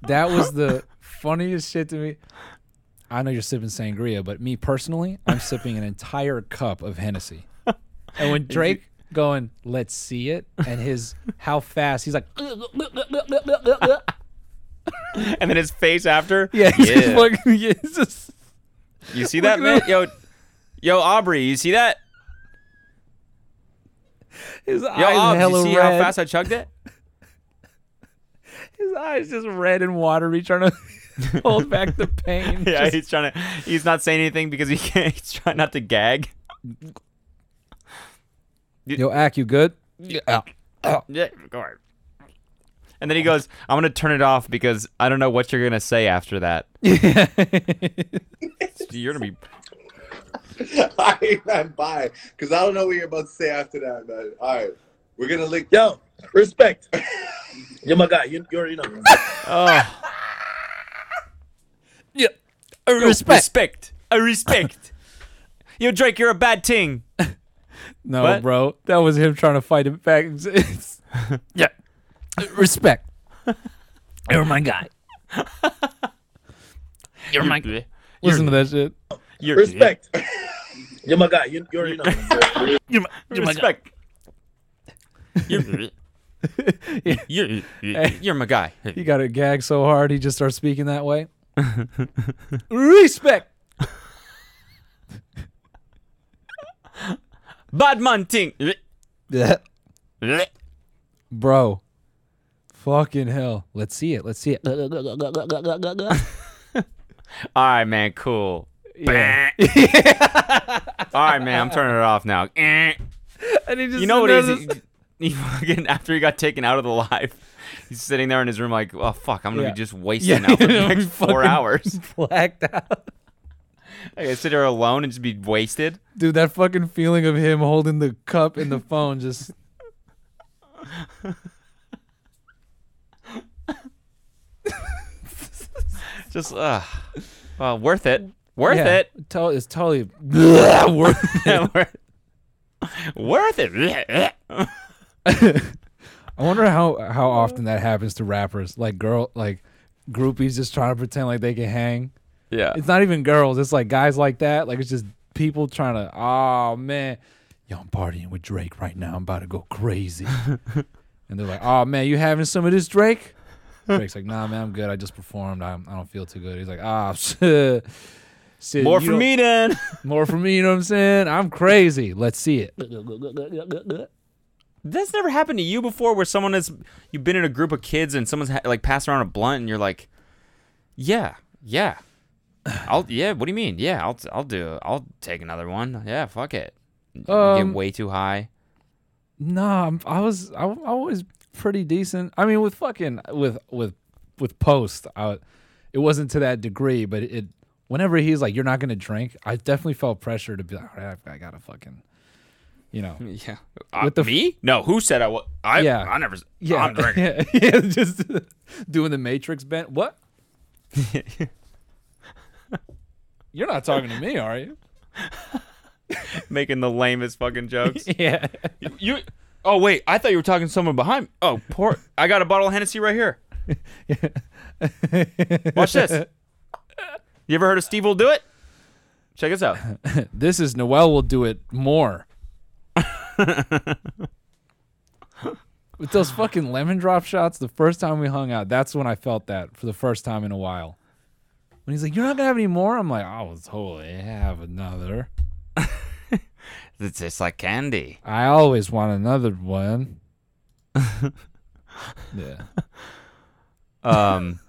That was the funniest shit to me. I know you're sipping sangria, but me personally, I'm sipping an entire cup of Hennessy. And when Drake going, let's see it, and his how fast he's like, And then his face after. yeah, he's just Yeah. fucking, yeah, it's just You see that, man? Yo, yo, Aubrey, you see that? his Yo, eyes Aubrey, you see red. how fast I chugged it? His eyes just red and watery, trying to hold back the pain. Yeah, Just- he's trying to. He's not saying anything because he can't. He's trying not to gag. Yo, Ack, you good? Yeah, go ahead. And then he goes, "I'm gonna turn it off because I don't know what you're gonna say after that. Yeah. You're gonna be I ain't not bye because I don't know what you're about to say after that, man. All right. We're gonna link. Yo, respect. You're my guy. You, you already know. oh yeah. a respect, a respect. Yo, Drake, you're a bad ting. No, What? bro. That was him trying to fight it back. It's- yeah. Respect. You're my guy. You're my. You're, Listen to that shit. You're, Respect. You're my guy. You, you already know. You're my, you're my guy. respect. You're, you're, you're my guy. He got a gag so hard he just starts speaking that way. Respect. Bad man ting. Yeah. Bro. Fucking hell. Let's see it. Let's see it. All right, man. Cool. Yeah. All right, man. I'm turning it off now. And he just You know what sitting it there is? He, fucking after he got taken out of the live, he's sitting there in his room like, "Oh fuck, I'm gonna Yeah. be just wasting now for the next four hours. blacked out. I gotta sit there alone and just be wasted." Dude, that fucking feeling of him holding the cup in the phone just Just, uh, well, worth it. Worth Yeah, it. To- it's totally worth it. worth, worth it. I wonder how how often that happens to rappers, like girl, like groupies just trying to pretend like they can hang. yeah. It's not even girls; it's like guys like that. Like it's just people trying to. Oh man, yo, I'm partying with Drake right now. I'm about to go crazy. and they're like, "Oh man, you having some of this, Drake?" Drake's like, "Nah, man, I'm good. I just performed. I, I don't feel too good." He's like, "Ah, shit." More for me then. More for me. You know what I'm saying? I'm crazy. Let's see it. That's never happened to you before, where someone has you've been in a group of kids and someone's ha- like passing around a blunt, and you're like, "Yeah, yeah, I'll yeah." What do you mean? Yeah, I'll I'll do. I'll take another one. Yeah, fuck it. Um, get way too high. No, I'm, I was I, I was pretty decent. I mean, with fucking with with with post, I, it wasn't to that degree, but it. Whenever he's like, "You're not gonna drink," I definitely felt pressure to be like, "All right, I gotta fucking," you know. Yeah, uh, With the me? No, who said I was? I Yeah. I never. Yeah, I'm drinking. yeah, just doing the Matrix bent. What? You're not talking to me, are you? making the lamest fucking jokes. Yeah. you. Oh wait, I thought you were talking to someone behind. me. Oh, poor. I got a bottle of Hennessy right here. Watch this. You ever heard of Steve will do it? Check us out. this is Noel will do it more. With those fucking lemon drop shots, the first time we hung out, that's when I felt that for the first time in a while. When he's like, "You're not gonna have any more," I'm like, "I will totally have another. It's just like candy. I always want another one." yeah. Um,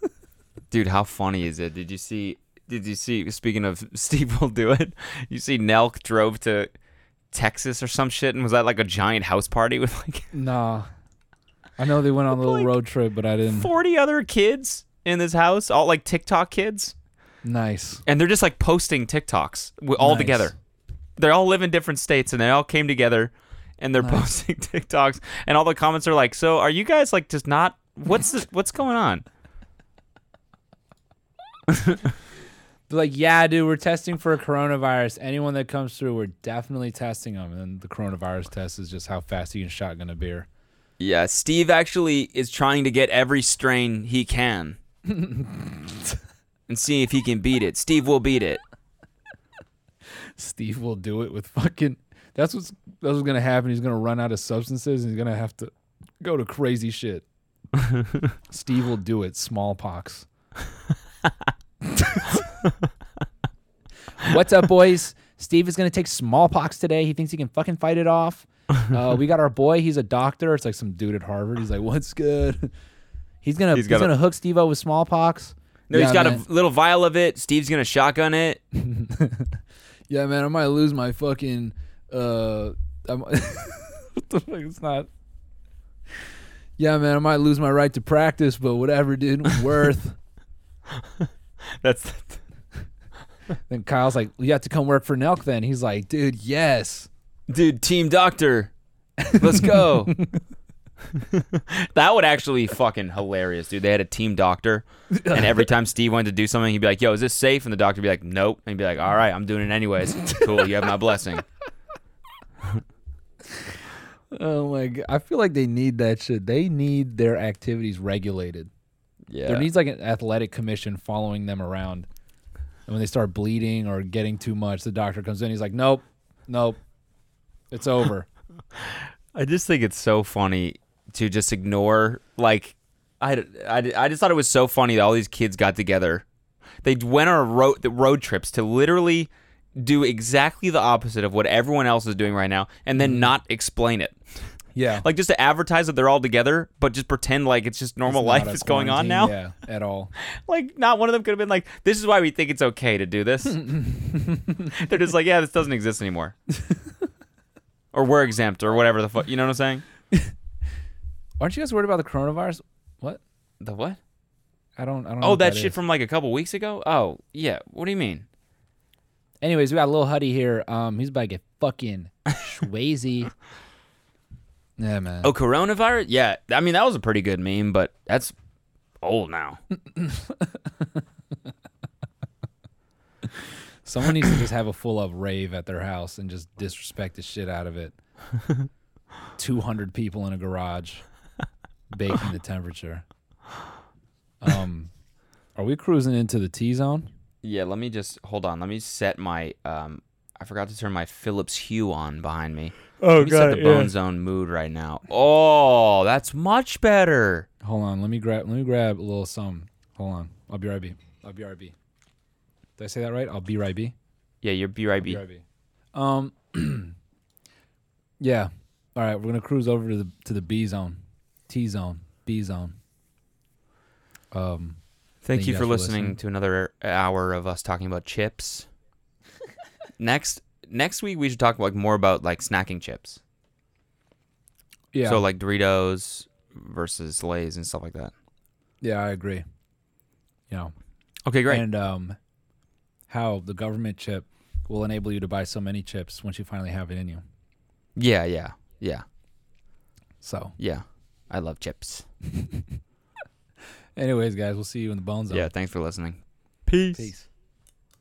dude, how funny is it? Did you see? Did you see? Speaking of Steve will do it. You see, Nelk drove to Texas or some shit, and was that like a giant house party with like Nah. I know they went on a little Like, road trip, but I didn't. forty other kids in this house, all like TikTok kids, Nice. and they're just like posting TikToks all Nice. together. They all live in different states, and they all came together, and they're Nice. posting TikToks, and all the comments are like, "So, are you guys like just not? What's this? What's going on?" Like, yeah, dude, we're testing for a coronavirus. Anyone that comes through, we're definitely testing them. And then the coronavirus test is just how fast you can shotgun a beer. Yeah, Steve actually is trying to get every strain he can and see if he can beat it. Steve will beat it. Steve will do it with fucking. That's what's that's what's gonna happen. He's gonna run out of substances, and he's gonna have to go to crazy shit. Steve will do it. Smallpox. What's up, boys? Steve is gonna take smallpox today. He thinks he can fucking fight it off. Uh, we got our boy. He's a doctor. It's like some dude at Harvard. He's like, "What's good?" He's gonna He's he's, gonna hook Steve up with smallpox. No, Yeah, he's got man. a little vial of it. Steve's gonna shotgun it. Yeah, man, I might lose my fucking uh I'm, what the fuck it's not Yeah, man, I might lose my right to practice, but whatever, dude, worth. That's then Kyle's like, "You have to come work for Nelk then." He's like, "Dude, yes." dude, team doctor. Let's go. that would actually be fucking hilarious, dude. They had a team doctor, and every time Steve wanted to do something, he'd be like, "Yo, is this safe?" And the doctor would be like, "Nope." And he'd be like, "All right, I'm doing it anyways. Cool, you have my blessing." Oh my god. I feel like they need that shit. They need their activities regulated. Yeah. There needs like an athletic commission following them around. And when they start bleeding or getting too much, the doctor comes in, he's like, "Nope. Nope. It's over." I just think it's so funny to just ignore like I, I, I just thought it was so funny that all these kids got together. They went on a road road trips to literally do exactly the opposite of what everyone else is doing right now and then mm-hmm. not explain it. Yeah. Like just to advertise that they're all together, but just pretend like it's just normal It's life is going on now. Yeah, at all. Like not one of them could have been like, "This is why we think it's okay to do this." They're just like, "Yeah, this doesn't exist anymore," or we're exempt, or whatever the fuck. You know what I'm saying? Aren't you guys worried about the coronavirus? What? The what? I don't. I don't. know Oh, that, that shit is. from like a couple weeks ago. Oh, yeah. What do you mean? Anyways, we got a little Huddy here. Um, he's about to get fucking schwazy. Yeah, man. Oh, coronavirus? Yeah. I mean, that was a pretty good meme, but that's old now. Someone needs to just have a full up rave at their house and just disrespect the shit out of it. Two hundred people in a garage, baking the temperature. Um, are we cruising into the T zone? Yeah. Let me just hold on. Let me set my. Um, I forgot to turn my Philips Hue on behind me. Oh Let me set the Bone Zone mood right now. Oh, that's much better. Hold on, let me grab. Let me grab a little some. Hold on, I'll be right back. I'll be right back. Did I say that right? I'll be right be. Yeah, you're BYB. BRB. Um, yeah. All right, we're gonna cruise over to the to the B zone, T zone, B zone. Um, Thank Thank you you for guys for listening listening. to another hour of us talking about chips. Next next week we should talk like more about like snacking chips. yeah. So like Doritos versus Lay's and stuff like that. yeah, I agree. You know, Okay, great. and um, how the government chip will enable you to buy so many chips once you finally have it in you. yeah, yeah, yeah, So, yeah. I love chips. anyways, guys, we'll see you in the bone zone. Yeah, thanks for listening. Peace. Peace.